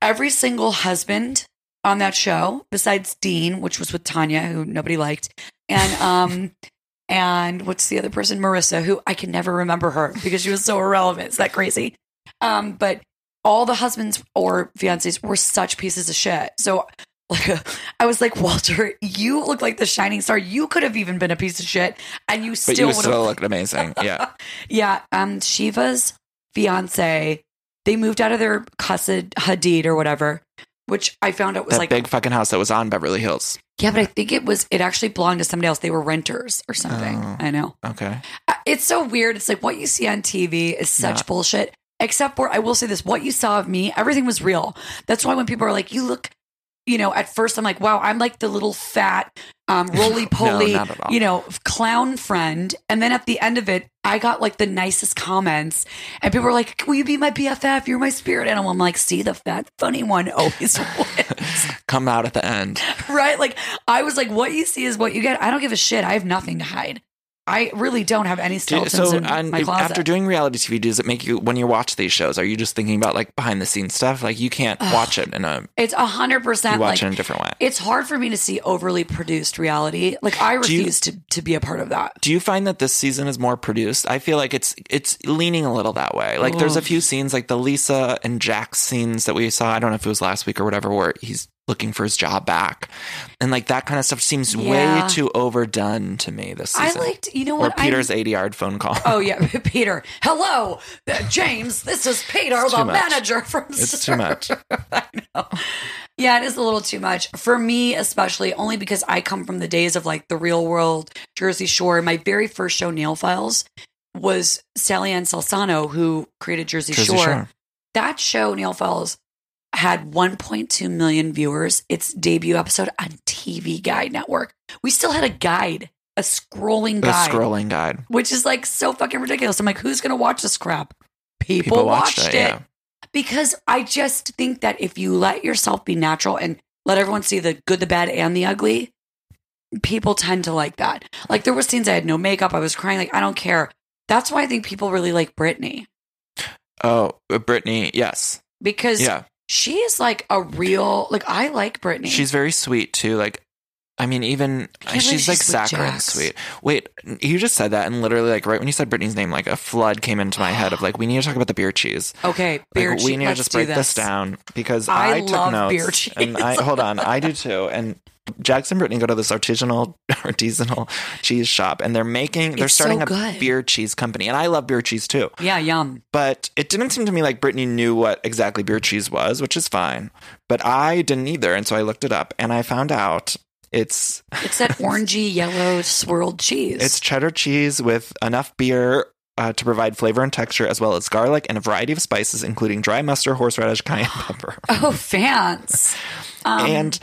Every single husband on that show, besides Dean, which was with Tanya, who nobody liked, and um and what's the other person? Marissa, who I can never remember her because she was so irrelevant. Is that crazy? Um, but all the husbands or fiancés were such pieces of shit. So like I was like, Walter, you look like the shining star. You could have even been a piece of shit, and you still would still have. looked amazing. Yeah. yeah, um, Shiva's fiance, they moved out of their cussed Hadid or whatever, which I found out was that like, big fucking house that was on Beverly Hills. yeah, but I think it was it actually belonged to somebody else. They were renters or something. Oh. I know. Okay. Uh, It's so weird. It's like what you see on TV is such bullshit. Except for, I will say this: what you saw of me, everything was real. That's why when people are like, "You look," you know, at first I'm like, "Wow, I'm like the little fat, um, roly poly, all. you know, clown friend." And then at the end of it, I got like the nicest comments, and people were like, "Will you be my BFF? You're my spirit animal." I'm like, "See, the fat, funny one always wins." Come out at the end. right? Like I was like, what you see is what you get. I don't give a shit. I have nothing to hide. I really don't have any skeletons so in and my closet. after doing reality TV, does it make you when you watch these shows? Are you just thinking about like behind the scenes stuff? Like you can't watch it in a it's a hundred you percent watch like it in a different way. it's hard for me to see overly produced reality. Like I Do you- refuse to to be a part of that. Do you find that this season is more produced? I feel like it's it's leaning a little that way. Like there's a few scenes like the Lisa and Jack scenes that we saw. I don't know if it was last week or whatever, where he's looking for his job back, and like that kind of stuff seems Yeah. way too overdone to me this is I season. liked, you know or what? I- Peter's 80 yard phone call. Oh yeah, Peter. Hello, uh, James. This is Peter, the much. manager from. It's too much. I know. Yeah, it is a little too much for me, especially only because I come from the days of like the Real World, Jersey Shore. My very first show, Nail Files, was SallyAnn Salsano, who created Jersey, Jersey Shore. Shore. That show, Nail Files, had 1.2 million viewers. Its debut episode on TV Guide Network. We still had a guide, a scrolling guide scrolling guide. which is like so fucking ridiculous. I'm like, who's gonna watch this crap? People, People watched, watched it, it, yeah. because I just think that if you let yourself be natural and let everyone see the good, the bad, and the ugly, people tend to like that. Like there were scenes I had no makeup, I was crying, like I don't care. That's why I think people really like Britney Oh, uh, Brittany, yes. because Yeah. She is like a real like I like Britney. She's very sweet too. Like, I mean, even believe she's like she's saccharine sweet. Wait, you just said that, and literally, like, right when you said Brittany's name, like a flood came into my head of like, we need to talk about the beer cheese. okay. Beer Like, cheese. we need to Let's just break this. down because I I, took love notes. beer cheese. And I hold on, I do too. And Jackson and Brittany go to this artisanal artisanal cheese shop, and they're making they're It's so starting a beer cheese company, and I love beer cheese too. Yeah, yum. But it didn't seem to me like Brittany knew what exactly beer cheese was, which is fine. But I didn't either, and so I looked it up, and I found out it's It's that orangey yellow swirled cheese. it's cheddar cheese with enough beer uh, to provide flavor and texture, as well as garlic and a variety of spices, including dry mustard, horseradish, cayenne pepper. oh, fans. Um, and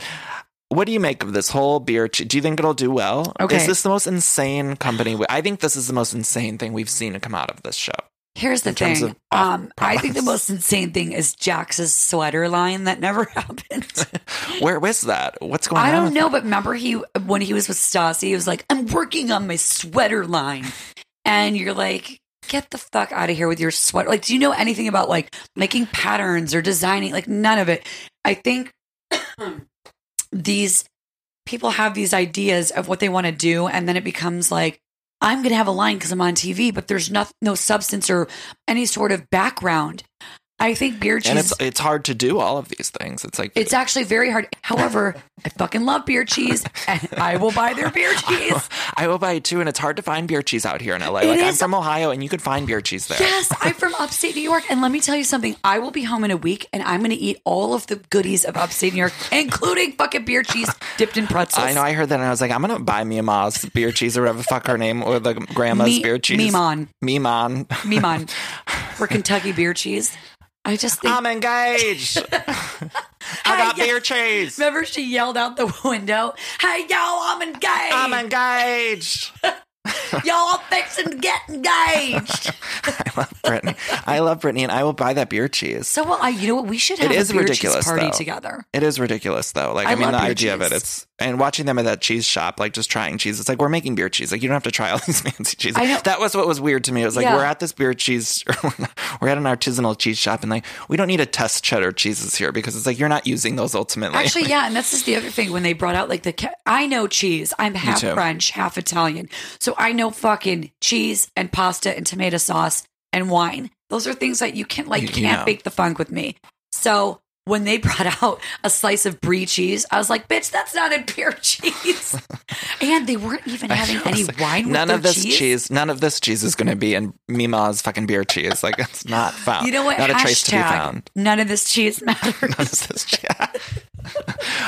what do you make of this whole beer? Che- do you think it'll do well? Okay. Is this the most insane company? we- I think this is the most insane thing we've seen come out of this show. Here's the thing. of Um, I think the most insane thing is Jax's sweater line that never happened. Where was that? What's going I on? I don't know, but remember he when he was with Stassi, he was like, "I'm working on my sweater line," and you're like, "Get the fuck out of here with your sweater!" Like, do you know anything about like making patterns or designing? Like, none of it. I think these people have these ideas of what they want to do, and then it becomes like. I'm going to have a line because I'm on TV, but there's no, no substance or any sort of background. I think beer cheese. and it's it's hard to do all of these things. It's like It's actually very hard. However, I fucking love beer cheese, and I will buy their beer cheese. I will buy it too, and it's hard to find beer cheese out here in LA. It like I'm from Ohio, and you could find beer cheese there. Yes, I'm from upstate New York, and let me tell you something. I will be home in a week, and I'm going to eat all of the goodies of upstate New York, including fucking beer cheese dipped in pretzels. I know. I heard that, and I was like, I'm gonna buy Mia Ma's beer cheese or whatever the fuck her name or the grandma's Me- beer cheese. Mimon. Mimon. Mimon for Kentucky beer cheese. I just think. I'm engaged. I got beer cheese. Remember, she yelled out the window, "Hey, y'all, I'm engaged. I'm engaged. y'all, I'm fixing to get engaged." I love Brittany. I love Brittany, and I will buy that beer cheese. so, well, I, you know what? We should have It is a beer ridiculous, cheese party though. together. It is ridiculous, though. Like, I I, mean, the idea of it, it's and watching them at that cheese shop, like just trying cheese. It's like we're making beer cheese. Like you don't have to try all these fancy cheeses. That was what was weird to me. It was like Yeah. we're at this beer cheese, we're at an artisanal cheese shop, and like we don't need to test cheddar cheeses here because it's like you're not using those ultimately. Actually, yeah, and that's just the other thing when they brought out like the ca- I know cheese. I'm half. French, half Italian, so I know fucking cheese and pasta and tomato sauce and wine. Those are things that you can't like You- you can't know. bake the funk with me. So when they brought out a slice of brie cheese, I was like, "Bitch, that's not in beer cheese." and they weren't even having any wine. With None of this cheese. none of this cheese is going to be in Mima's fucking beer cheese. Like it's not found. You know what? Not a Hashtag, trace to be found. None of this cheese matters. None of this cheese.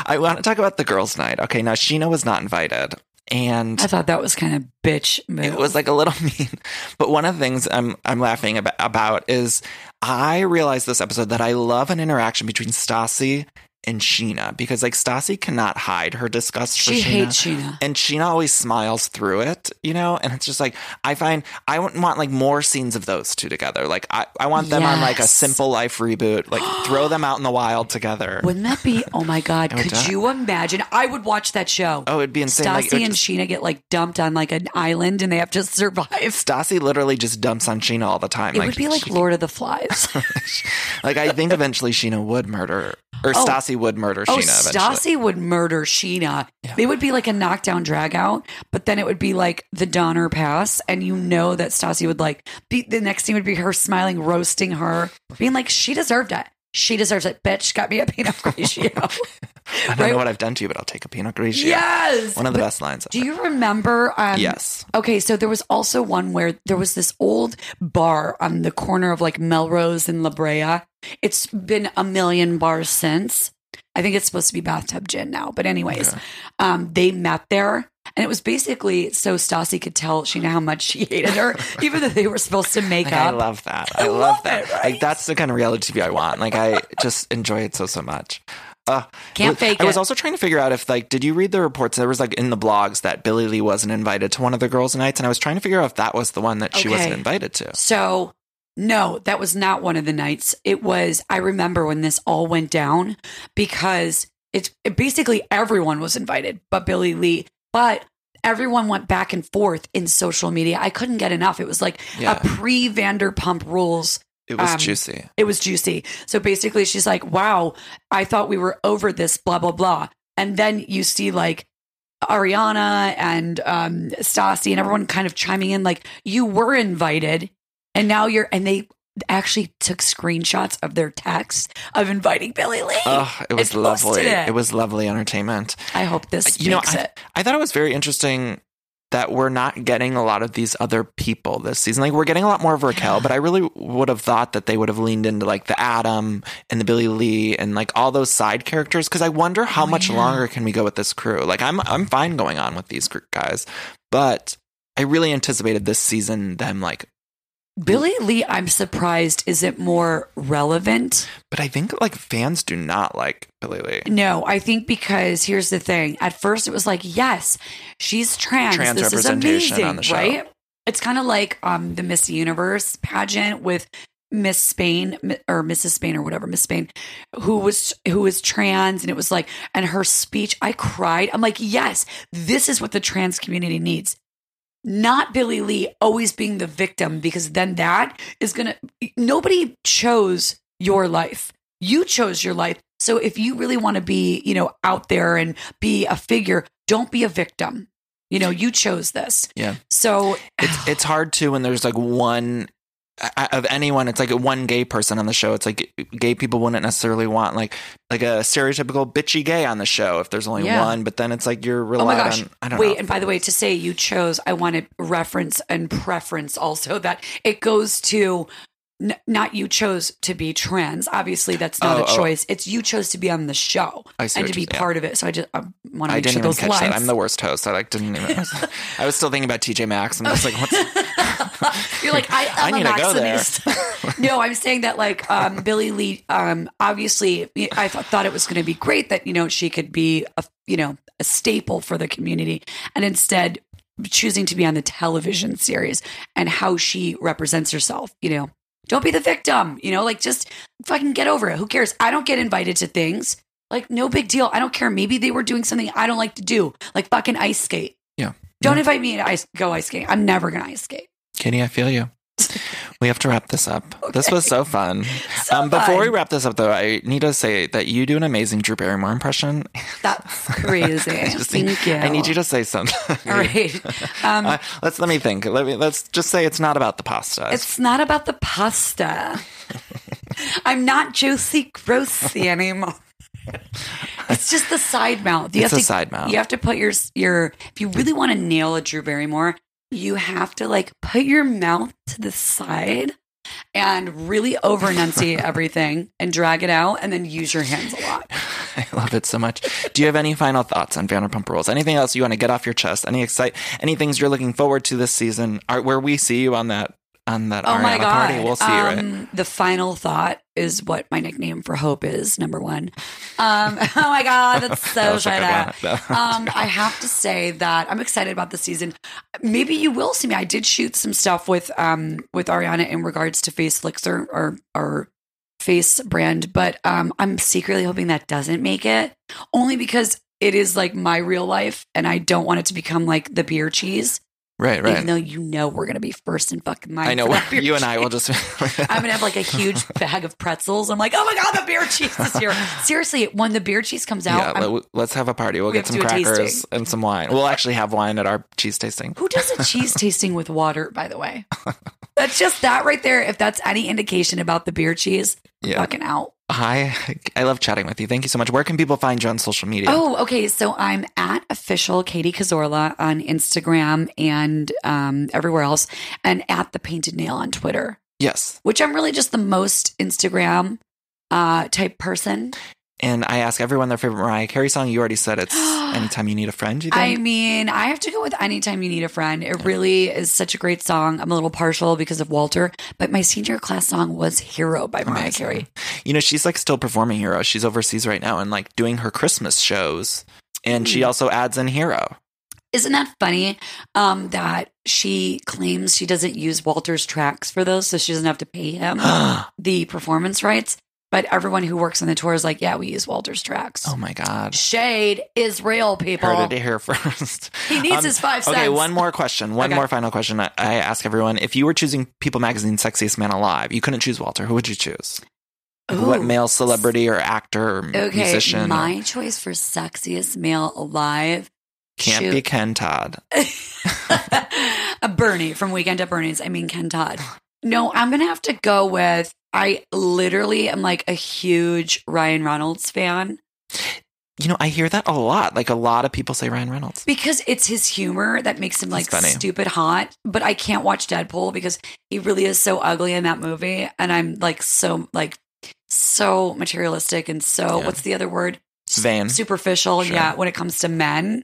I want to talk about the girls' night. Okay, now Scheana was not invited, and I thought that was kind of bitch move. it was like a little mean. But one of the things I'm I'm laughing about, about is I realized this episode that I love an interaction between Stassi and Scheana because like Stassi cannot hide her disgust for She Scheana. hates Scheana. And Scheana always smiles through it, you know? And it's just like, I find, I want, want like more scenes of those two together. Like, I, I want them on like a simple life reboot, like throw them out in the wild together. Wouldn't that be? Oh my god! Could you imagine? I would watch that show. Oh, it'd be insane. Stassi Like, and just- Scheana get like dumped on like an island, and they have to survive. Stassi literally just dumps on Scheana all the time. It would be like she- Lord of the Flies. like I think eventually Scheana would murder, or Oh. Stassi would murder oh, Scheana eventually. Stassi would murder Scheana. It would be like a knockdown drag out, but then it would be like the Donner Pass, and you know that Stassi would like be the next thing would be her smiling, roasting her, being like, she deserved it. She deserves it. Bitch, got me a Pinot Grigio. I don't right? know what I've done to you, but I'll take a Pinot Grigio. yes. One of the But best lines. Do you remember? Um, Yes. Okay, so there was also one where there was this old bar on the corner of like Melrose and La Brea. It's been a million bars since. I think it's supposed to be bathtub gin now, but anyways, um, they met there, and it was basically so Stassi could tell Scheana how much she hated her, even though they were supposed to make Like, I love that. I I, love, love that. it, right? Like that's the kind of reality TV I want. Like I just enjoy it so so much. Uh, Can't I- fake I was it. also trying to figure out if like did you read the reports? There was like in the blogs that Billie Lee wasn't invited to one of the girls' nights, and I was trying to figure out if that was the one that she wasn't invited to. So, no, that was not one of the nights. It was, I remember when this all went down because it's it, basically everyone was invited but Billie Lee. But everyone went back and forth in social media. I couldn't get enough. It was like Yeah. a pre Vanderpump rules. It was Um, juicy. It was juicy. So basically, she's like, wow, I thought we were over this, blah, blah, blah. And then you see like Ariana and um, Stassi and everyone kind of chiming in, like, you were invited and now you're, and they actually took screenshots of their text of inviting Billie Lee. Oh, it was lovely. It. It was lovely entertainment. I hope this uh, you know, I, it. I thought it was very interesting that we're not getting a lot of these other people this season. Like we're getting a lot more of Raquel, but I really would have thought that they would have leaned into like the Adam and the Billie Lee and like all those side characters because I wonder how Oh, much yeah. longer can we go with this crew. Like I'm I'm fine going on with these gr- guys, but I really anticipated this season them like Billie Lee, I'm surprised, isn't more relevant. but I think like fans do not like Billie Lee. No, I think because here's the thing. At first, it was like, yes, she's trans. Trans this is representation amazing, on the show. right? It's kind of like um, the Miss Universe pageant with Miss Spain or Mrs. Spain or whatever, Miss Spain, who was who was trans, and it was like, and her speech, I cried. I'm like, yes, this is what the trans community needs. Not Billie Lee always being the victim, because then that is gonna. Nobody chose your life. You chose your life. So if you really want to be, you know, out there and be a figure, don't be a victim. You know, you chose this. Yeah. So it's it's hard to when there's like one of anyone it's like one gay person on the show it's like gay people wouldn't necessarily want like like a stereotypical bitchy gay on the show if there's only Yeah. one but then it's like you're relying Oh my gosh. on i don't Wait, know and by the way, to say you chose, I wanted reference and preference also that it goes to n- not you chose to be trans. Obviously, that's not Oh, a oh. choice. It's you chose to be on the show I see and to be part of it. So I just I want to make sure those lines. that. I'm the worst host. I like didn't even. I was, I was still thinking about TJ Maxx, and I was like, "What's?" You're like I, I I'm a need to go there. No, I'm saying that like um, Billie Lee. Um, obviously, I th- thought it was going to be great that you know she could be a you know a staple for the community, and instead choosing to be on the television series and how she represents herself. You know, don't be the victim. You know, like just fucking get over it. Who cares? I don't get invited to things. Like no big deal. I don't care. Maybe they were doing something I don't like to do, like fucking ice skate. Yeah. Don't invite me to ice go ice skating. I'm never gonna ice skate. Kenny, I feel you. We have to wrap this up. This was so fun. So um, before we wrap this up, though, I need to say that you do an amazing Drew Barrymore impression. That's crazy. Just- Thank you. I need you to say something. All right. Um, Uh, let's let me think. Let me let's just say it's not about the pasta. It's not about the pasta. I'm not Josie Grossie anymore. It's just the side mouth. You It's have a to, side mouth. You have to put your your. If you really want to nail a Drew Barrymore, you have to like put your mouth to the side and really over enunciate everything and drag it out, and then use your hands a lot. I love it so much. Do you have any final thoughts on Vanderpump Rules? Anything else you want to get off your chest? Any excite? Any things you're looking forward to this season? Are, where we see you on that on that Oh Ariana my god! party? We'll see you right. Um, The final thought is what my nickname for Hope is. Number one. Um, oh my god, that's so That was a shut up. Um, I have to say that I'm excited about the season. Maybe you will see me. I did shoot some stuff with um with Ariana in regards to face Flixer or or face brand, but um, I'm secretly hoping that doesn't make it. Only because it is like my real life, and I don't want it to become like the beer cheese. Right, right. Even though you know we're gonna be first in fucking line. I know for that beer you and I will just. I'm gonna have like a huge bag of pretzels. I'm like, oh my god, the beer cheese is here. Seriously, when the beer cheese comes out, yeah, I'm- let- let's have a party. We'll We get some to do a crackers and some wine. We'll actually have wine at our cheese tasting. who does a cheese tasting with water? By the way, that's just that right there. If that's any indication about the beer cheese, Yeah. fucking out. Hi, I love chatting with you. Thank you so much. Where can people find you on social media? Oh, okay. So I'm at official Katie Cazorla on Instagram and um, everywhere else, and at the Painted Nail on Twitter. yes. Which I'm really just the most Instagram uh, type person. And I ask everyone their favorite Mariah Carey song. You already said it's "Anytime You Need a Friend." You I mean, I have to go with Anytime You Need a Friend. It really is such a great song. I'm a little partial because of Walter, but my senior class song was Hero by Mariah Amazing. Carey. You know, she's like still performing Hero. She's overseas right now and like doing her Christmas shows. And she Hmm. also adds in Hero. Isn't that funny um, that she claims she doesn't use Walter's tracks for those, so she doesn't have to pay him the performance rights? But everyone who works on the tour is like, yeah, we use Walter's tracks. Oh my God. Shade is real, people. Heard it here first. He needs um, his five Okay, one more question. One Okay. more final question. I, I ask everyone: If you were choosing People Magazine's sexiest man alive, you couldn't choose Walter. Who would you choose? Like, What male celebrity or actor or Okay, musician? or- my choice for sexiest male alive can't shoot. be Ken Todd. a Bernie from Weekend at Bernie's. I mean, Ken Todd. No, I'm going to have to go with, I literally am like a huge Ryan Reynolds fan You know, I hear that a lot. Like a lot of people say Ryan Reynolds. because it's his humor that makes him like stupid hot. But I can't watch Deadpool because he really is so ugly in that movie. And I'm like so, like, so materialistic and so, Yeah. what's the other word? Vain. Superficial. Sure. Yeah. When it comes to men.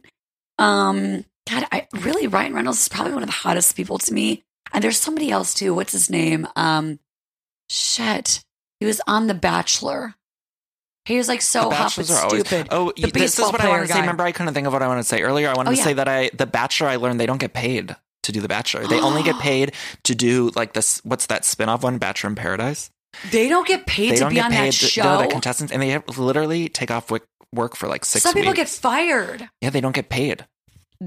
Um, God, I really, Ryan Reynolds is probably one of the hottest people to me. And there's somebody else too. What's his name? Um, shit. He was on The Bachelor. He was like so hot but Bachelors are always- stupid. Oh, the this is what I want to say. Remember, I couldn't think of what I wanted to say earlier. I wanted Oh, to yeah. say that I, the Bachelor, I learned they don't get paid to do the Bachelor. They only get paid to do like this. What's that spin-off one, Bachelor in Paradise? They don't get paid they to be on paid. that to- show. No, the contestants, and they literally take off work, work for like six. Some people weeks. get fired. Yeah, they don't get paid.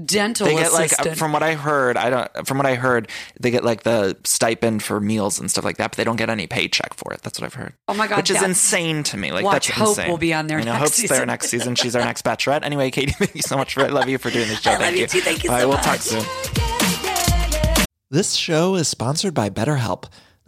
Dental They get like from what I heard. I don't. From what I heard, they get like the stipend for meals and stuff like that, but they don't get any paycheck for it. That's what I've heard. oh my god, which is insane to me. Like Watch, that's Hope insane. will be on there I know next Hope's there next season. She's our next bachelorette. Anyway, Katie, thank you so much for. I love you for doing this show. I love thank you too. Thank you All right, so we'll talk soon. This show is sponsored by BetterHelp.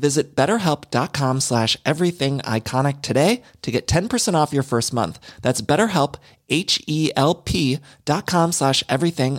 Visit betterhelp.com slash everything iconic today to get 10% off your first month. That's betterhelp, H-E-L-P dot com slash everything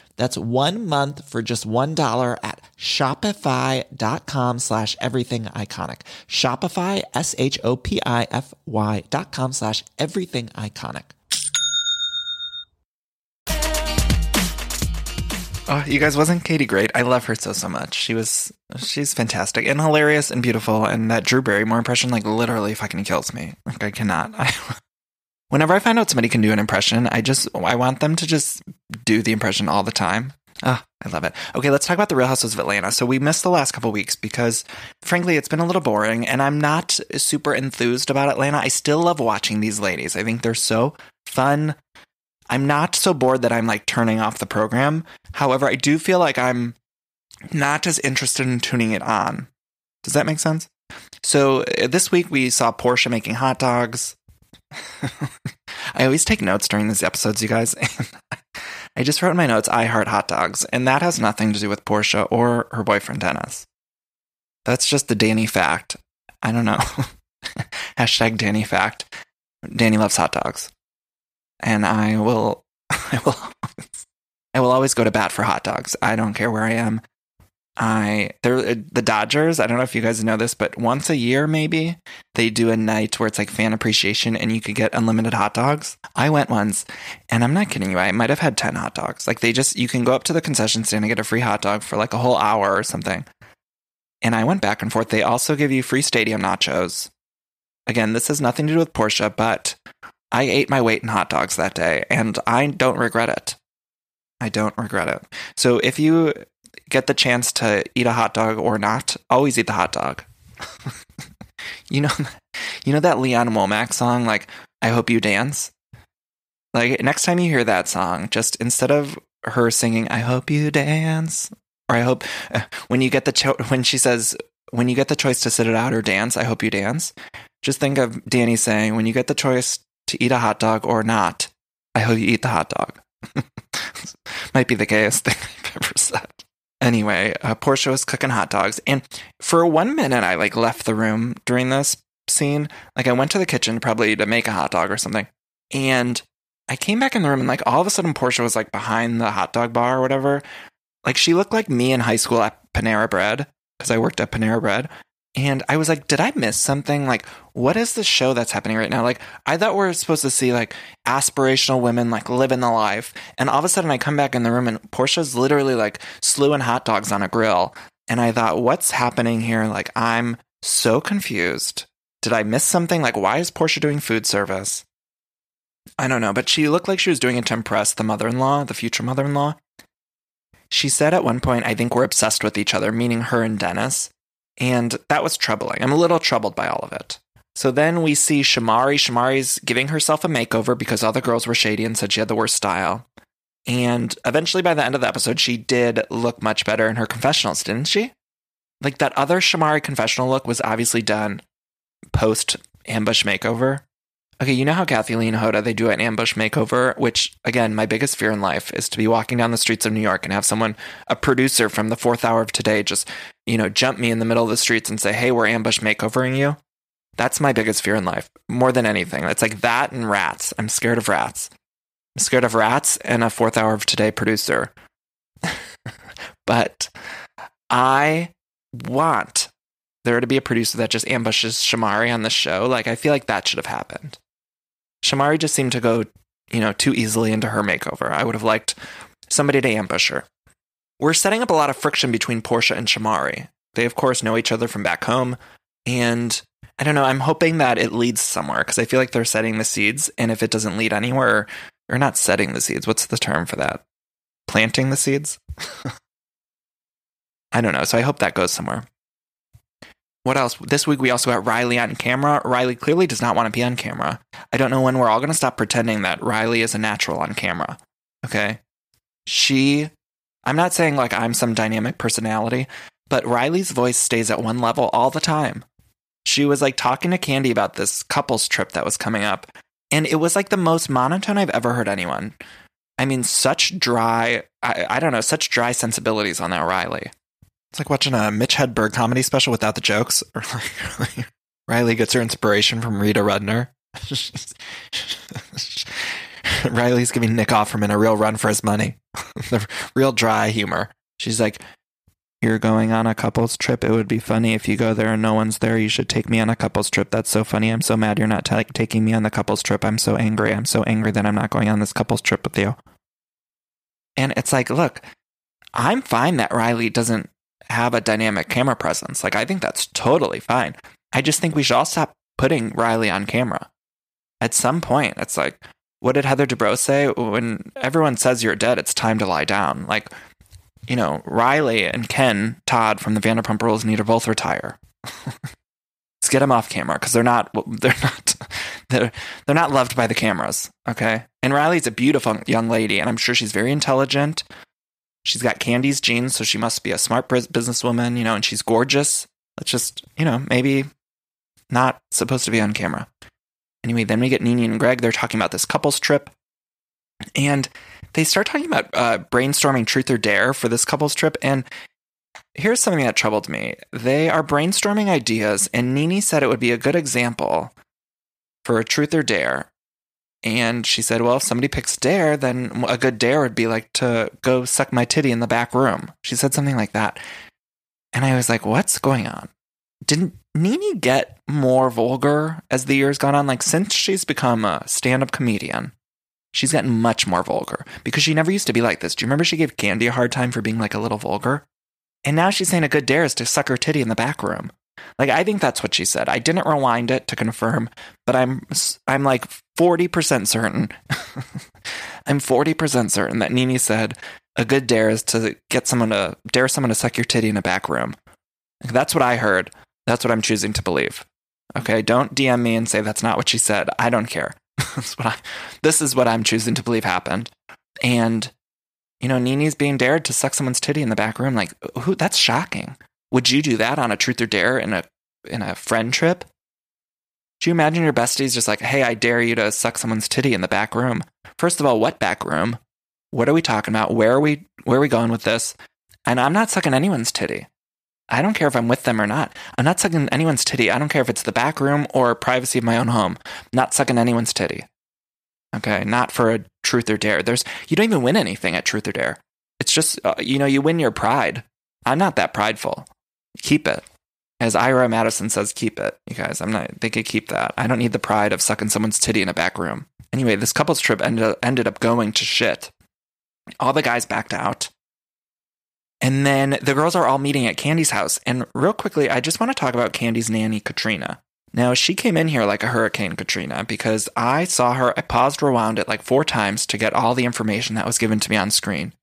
That's one month for just $1 at shopify.com slash everything iconic. Shopify, S-H-O-P-I-F-Y dot com slash everything iconic. Oh, you guys, wasn't Katie great? I love her so, so much. She was, she's fantastic and hilarious and beautiful. And that Drew Barrymore impression, like, literally fucking kills me. Like, I cannot. I, whenever I find out somebody can do an impression, I just, I want them to just do the impression all the time. Ah, I love it. Okay, let's talk about the Real Housewives of Atlanta. So we missed the last couple weeks because, frankly, it's been a little boring, and I'm not super enthused about Atlanta. I still love watching these ladies. I think they're so fun. I'm not so bored that I'm like turning off the program. However, I do feel like I'm not as interested in tuning it on. Does that make sense? So uh, this week we saw Porsha making hot dogs. I always take notes during these episodes, you guys. I just wrote in my notes, I heart hot dogs, and that has nothing to do with Porsha or her boyfriend Dennis. That's just the Danny fact. I don't know. Hashtag Danny fact. Danny loves hot dogs. And I will, I will, I will always go to bat for hot dogs. I don't care where I am. I they're uh, the Dodgers. I don't know if you guys know this, but once a year maybe they do a night where it's like fan appreciation and you could get unlimited hot dogs. I went once, and I'm not kidding you. I might have had ten hot dogs. Like they just you can go up to the concession stand and get a free hot dog for like a whole hour or something. And I went back and forth. They also give you free stadium nachos. Again, this has nothing to do with Porsha, but I ate my weight in hot dogs that day, and I don't regret it. I don't regret it. So if you get the chance to eat a hot dog or not, always eat the hot dog. you know, you know that Lee Ann Womack song, like "I Hope You Dance." Like next time you hear that song, just instead of her singing "I hope you dance," or "I hope," when you get the cho- when she says when you get the choice to sit it out or dance, "I hope you dance." Just think of Danny saying, "When you get the choice to eat a hot dog or not, I hope you eat the hot dog." Might be the gayest thing I've ever said. Anyway, uh, Porsha was cooking hot dogs, and for one minute, I like left the room during this scene. Like I went to the kitchen probably to make a hot dog or something, and I came back in the room, and like all of a sudden, Porsha was like behind the hot dog bar or whatever. Like she looked like me in high school at Panera Bread because I worked at Panera Bread, and I was like, did I miss something? Like, what is the show that's happening right now? Like, I thought we are supposed to see like aspirational women like living the life. And all of a sudden I come back in the room and Porsha's literally like slewing hot dogs on a grill. And I thought, what's happening here? Like, I'm so confused. Did I miss something? Like, why is Porsha doing food service? I don't know, but she looked like she was doing it to impress the mother in law, the future mother in law. She said at one point, I think we're obsessed with each other, meaning her and Dennis. And that was troubling. I'm a little troubled by all of it. So then we see Shamari. Shamari's giving herself a makeover because all the girls were shady and said she had the worst style. And eventually, by the end of the episode, she did look much better in her confessionals, didn't she? Like that other Shamari confessional look was obviously done post ambush makeover. Okay, you know how Kathie Lee and Hoda they do an ambush makeover, which again, my biggest fear in life is to be walking down the streets of New York and have someone, a producer from the fourth hour of today, just you know jump me in the middle of the streets and say, "Hey, we're ambush makeovering you." That's my biggest fear in life, more than anything. It's like that and rats. I'm scared of rats. I'm scared of rats and a fourth hour of today producer. but I want there to be a producer that just ambushes Shamari on the show. Like I feel like that should have happened. Shamari just seemed to go, you know, too easily into her makeover. I would have liked somebody to ambush her. We're setting up a lot of friction between Porsha and Shamari. They, of course, know each other from back home. And I don't know, I'm hoping that it leads somewhere because I feel like they're setting the seeds. And if it doesn't lead anywhere, or not setting the seeds, what's the term for that? Planting the seeds? I don't know. So I hope that goes somewhere. What else? This week we also got Riley on camera. Riley clearly does not want to be on camera. I don't know when we're all going to stop pretending that Riley is a natural on camera. Okay. She, I'm not saying like I'm some dynamic personality, but Riley's voice stays at one level all the time. She was like talking to Kandi about this couples trip that was coming up, and it was like the most monotone I've ever heard anyone. I mean, such dry, I, I don't know, such dry sensibilities on that Riley. It's like watching a Mitch Hedberg comedy special without the jokes. Riley gets her inspiration from Rita Rudner. Riley's giving Nick Offerman a real run for his money. the real dry humor. She's like, You're going on a couple's trip. It would be funny if you go there and no one's there. You should take me on a couple's trip. That's so funny. I'm so mad you're not t- taking me on the couple's trip. I'm so angry. I'm so angry that I'm not going on this couple's trip with you. And it's like, look, I'm fine that Riley doesn't have a dynamic camera presence. Like, I think that's totally fine. I just think we should all stop putting Riley on camera. At some point, it's like, what did Heather Dubrow say? When everyone says you're dead, it's time to lie down. Like, you know, Riley and Ken Todd from the Vanderpump Rules need to both retire. Let's get them off camera because they're not they're not they're they're not loved by the cameras. Okay, and Riley's a beautiful young lady, and I'm sure she's very intelligent. She's got Kandi's genes, so she must be a smart businesswoman, you know, and she's gorgeous. Let's just, you know, maybe not supposed to be on camera. Anyway, then we get Nene and Greg. They're talking about this couples trip. And they start talking about uh, brainstorming truth or dare for this couples trip. And here's something that troubled me. They are brainstorming ideas, and Nene said it would be a good example for a truth or dare and she said, Well, if somebody picks dare, then a good dare would be like to go suck my titty in the back room. She said something like that. And I was like, What's going on? Didn't Nene get more vulgar as the years gone on? Like, since she's become a stand up comedian, she's gotten much more vulgar because she never used to be like this. Do you remember she gave Kandi a hard time for being like a little vulgar? And now she's saying a good dare is to suck her titty in the back room. Like I think that's what she said. I didn't rewind it to confirm, but I'm I'm like 40% certain. I'm 40% certain that Nene said a good dare is to get someone to dare someone to suck your titty in a back room. That's what I heard. That's what I'm choosing to believe. Okay, don't DM me and say that's not what she said. I don't care. I, this is what I'm choosing to believe happened. And you know, Nene's being dared to suck someone's titty in the back room. Like, who? That's shocking. Would you do that on a truth or dare in a in a friend trip? Do you imagine your besties just like, hey, I dare you to suck someone's titty in the back room? First of all, what back room? What are we talking about? Where are we where are we going with this? And I'm not sucking anyone's titty. I don't care if I'm with them or not. I'm not sucking anyone's titty. I don't care if it's the back room or privacy of my own home. I'm not sucking anyone's titty. Okay, not for a truth or dare. There's you don't even win anything at truth or dare. It's just uh, you know you win your pride. I'm not that prideful keep it. As Ira Madison says, keep it. You guys, I'm not, they could keep that. I don't need the pride of sucking someone's titty in a back room. Anyway, this couple's trip ended, ended up going to shit. All the guys backed out. And then the girls are all meeting at Kandi's house. And real quickly, I just want to talk about Kandi's nanny, Katrina. Now, she came in here like a hurricane, Katrina, because I saw her, I paused, rewound it like four times to get all the information that was given to me on screen.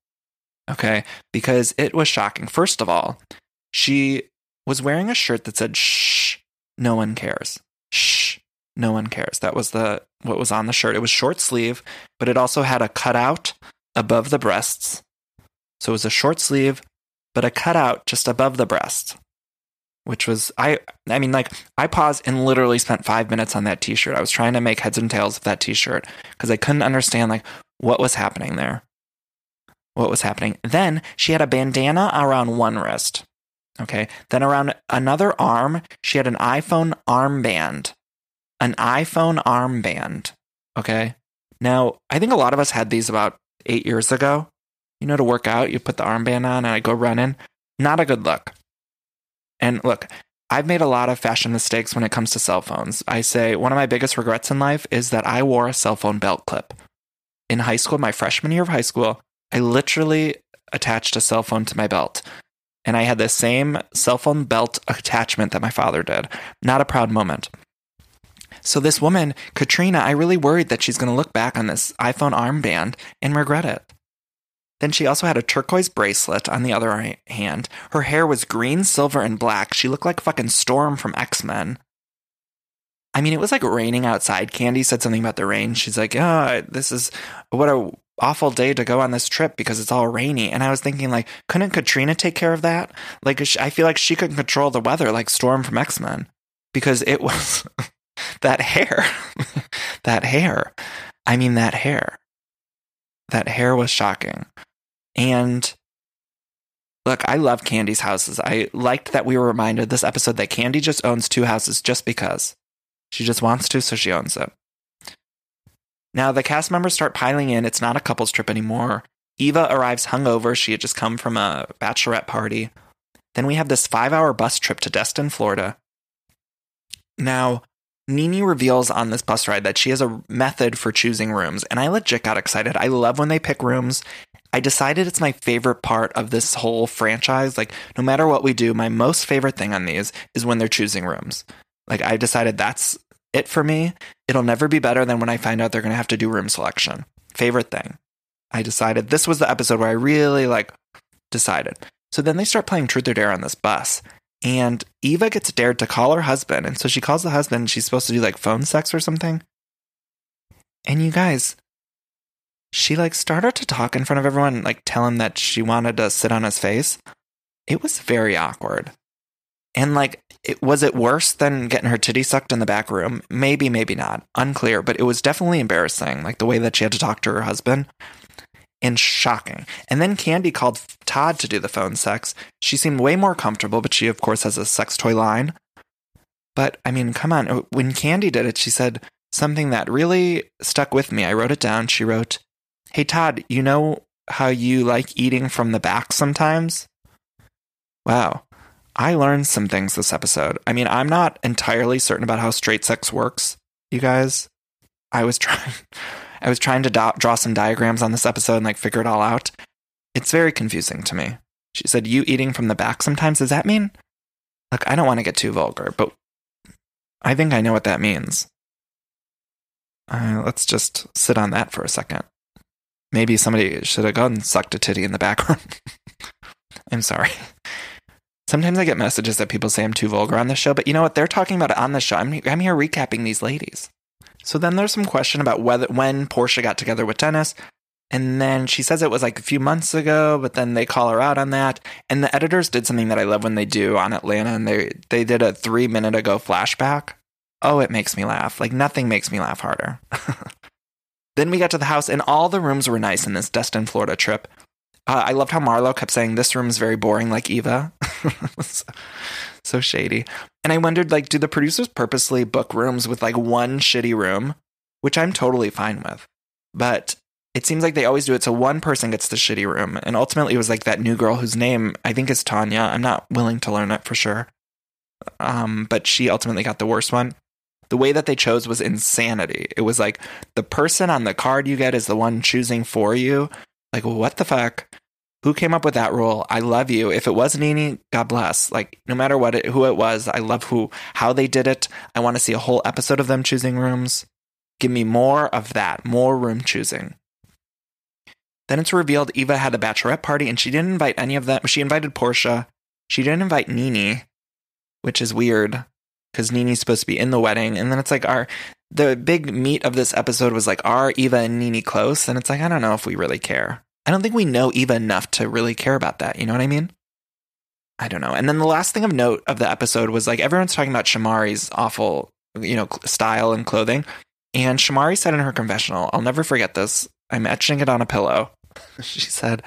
Okay. Because it was shocking. First of all, she was wearing a shirt that said shh, no one cares. Shh, no one cares. That was the what was on the shirt. It was short sleeve, but it also had a cutout above the breasts. So it was a short sleeve, but a cutout just above the breast. which was I I mean like I paused and literally spent 5 minutes on that t-shirt. I was trying to make heads and tails of that t-shirt because I couldn't understand like what was happening there. What was happening? Then she had a bandana around one wrist. Okay. Then around another arm, she had an iPhone armband. An iPhone armband. Okay. Now, I think a lot of us had these about eight years ago. You know, to work out, you put the armband on and I go running. Not a good look. And look, I've made a lot of fashion mistakes when it comes to cell phones. I say one of my biggest regrets in life is that I wore a cell phone belt clip. In high school, my freshman year of high school, I literally attached a cell phone to my belt. And I had the same cell phone belt attachment that my father did. Not a proud moment. So, this woman, Katrina, I really worried that she's going to look back on this iPhone armband and regret it. Then she also had a turquoise bracelet on the other hand. Her hair was green, silver, and black. She looked like fucking Storm from X Men. I mean, it was like raining outside. Kandi said something about the rain. She's like, "Oh, this is what a awful day to go on this trip because it's all rainy." And I was thinking, like, couldn't Katrina take care of that? Like, I feel like she couldn't control the weather, like Storm from X Men, because it was that hair, that hair. I mean, that hair. That hair was shocking. And look, I love Kandi's houses. I liked that we were reminded this episode that Kandi just owns two houses just because. She just wants to, so she owns it. Now, the cast members start piling in. It's not a couples trip anymore. Eva arrives hungover. She had just come from a bachelorette party. Then we have this five hour bus trip to Destin, Florida. Now, Nene reveals on this bus ride that she has a method for choosing rooms, and I legit got excited. I love when they pick rooms. I decided it's my favorite part of this whole franchise. Like, no matter what we do, my most favorite thing on these is when they're choosing rooms. Like, I decided that's it for me. It'll never be better than when I find out they're going to have to do room selection. Favorite thing. I decided this was the episode where I really like decided. So then they start playing truth or dare on this bus. And Eva gets dared to call her husband. And so she calls the husband. she's supposed to do like phone sex or something. And you guys, she like started to talk in front of everyone, like tell him that she wanted to sit on his face. It was very awkward. And like, it, was it worse than getting her titty sucked in the back room? Maybe, maybe not. Unclear, but it was definitely embarrassing, like the way that she had to talk to her husband. And shocking. And then Kandi called Todd to do the phone sex. She seemed way more comfortable, but she, of course, has a sex toy line. But I mean, come on. Oh, when Kandi did it, she said something that really stuck with me. I wrote it down. She wrote, Hey, Todd, you know how you like eating from the back sometimes? Wow. I learned some things this episode. I mean, I'm not entirely certain about how straight sex works, you guys. I was trying I was trying to do- draw some diagrams on this episode and like figure it all out. It's very confusing to me. She said, "You eating from the back sometimes does that mean?" Look, I don't want to get too vulgar, but I think I know what that means. Uh, let's just sit on that for a second. Maybe somebody should have gone and sucked a titty in the background. I'm sorry. Sometimes I get messages that people say I'm too vulgar on the show, but you know what? They're talking about it on the show. I'm, I'm here recapping these ladies. So then there's some question about whether when Porsha got together with Dennis. And then she says it was like a few months ago, but then they call her out on that. And the editors did something that I love when they do on Atlanta, and they they did a three minute ago flashback. Oh, it makes me laugh. Like nothing makes me laugh harder. Then we got to the house, and all the rooms were nice in this Destin, Florida trip. Uh, I loved how Marlo kept saying, This room's very boring, like Eva. so, so shady. And I wondered, like, do the producers purposely book rooms with like one shitty room, which I'm totally fine with. But it seems like they always do it so one person gets the shitty room. And ultimately, it was like that new girl whose name I think is Tanya. I'm not willing to learn it for sure. Um, but she ultimately got the worst one the way that they chose was insanity. It was like the person on the card you get is the one choosing for you. Like, what the fuck? Who came up with that rule? I love you. If it was Nene, God bless. Like, no matter what it, who it was, I love who how they did it. I want to see a whole episode of them choosing rooms. Give me more of that, more room choosing. Then it's revealed Eva had a bachelorette party and she didn't invite any of them. She invited Porsha. She didn't invite Nene, which is weird because Nene's supposed to be in the wedding. And then it's like, our the big meat of this episode was like, are Eva and Nene close? And it's like, I don't know if we really care. I don't think we know Eva enough to really care about that. You know what I mean? I don't know. And then the last thing of note of the episode was like everyone's talking about Shamari's awful, you know, style and clothing. And Shamari said in her confessional, I'll never forget this. I'm etching it on a pillow. she said,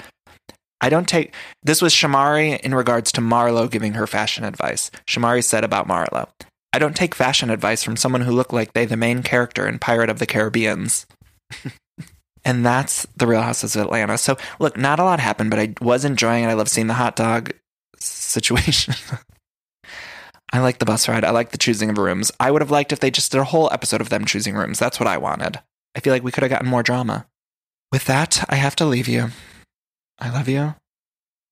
I don't take this was Shamari in regards to Marlo giving her fashion advice. Shamari said about Marlo, I don't take fashion advice from someone who looked like they the main character in Pirate of the Caribbeans. and that's the Real Houses of Atlanta. So look, not a lot happened, but I was enjoying it. I love seeing the hot dog situation. I like the bus ride. I like the choosing of rooms. I would have liked if they just did a whole episode of them choosing rooms. That's what I wanted. I feel like we could have gotten more drama. With that, I have to leave you. I love you.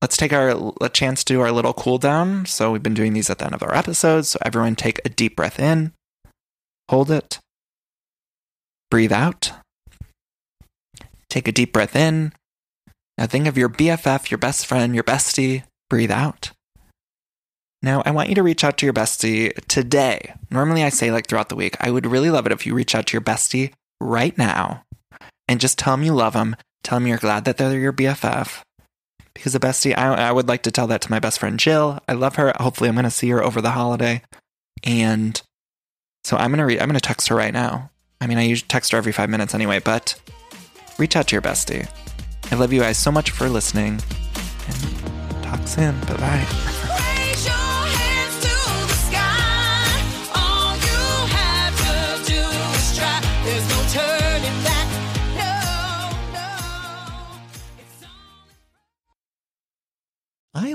Let's take our a chance to do our little cool down. So we've been doing these at the end of our episodes. So everyone take a deep breath in. Hold it. Breathe out. Take a deep breath in. Now think of your BFF, your best friend, your bestie. Breathe out. Now, I want you to reach out to your bestie today. Normally, I say like throughout the week. I would really love it if you reach out to your bestie right now and just tell them you love them. Tell them you're glad that they're your BFF. Because the bestie, I, I would like to tell that to my best friend Jill. I love her. Hopefully, I'm going to see her over the holiday. And so I'm going to re- I'm going to text her right now. I mean, I usually text her every five minutes anyway, but reach out to your bestie. I love you guys so much for listening. And talk soon. Bye bye.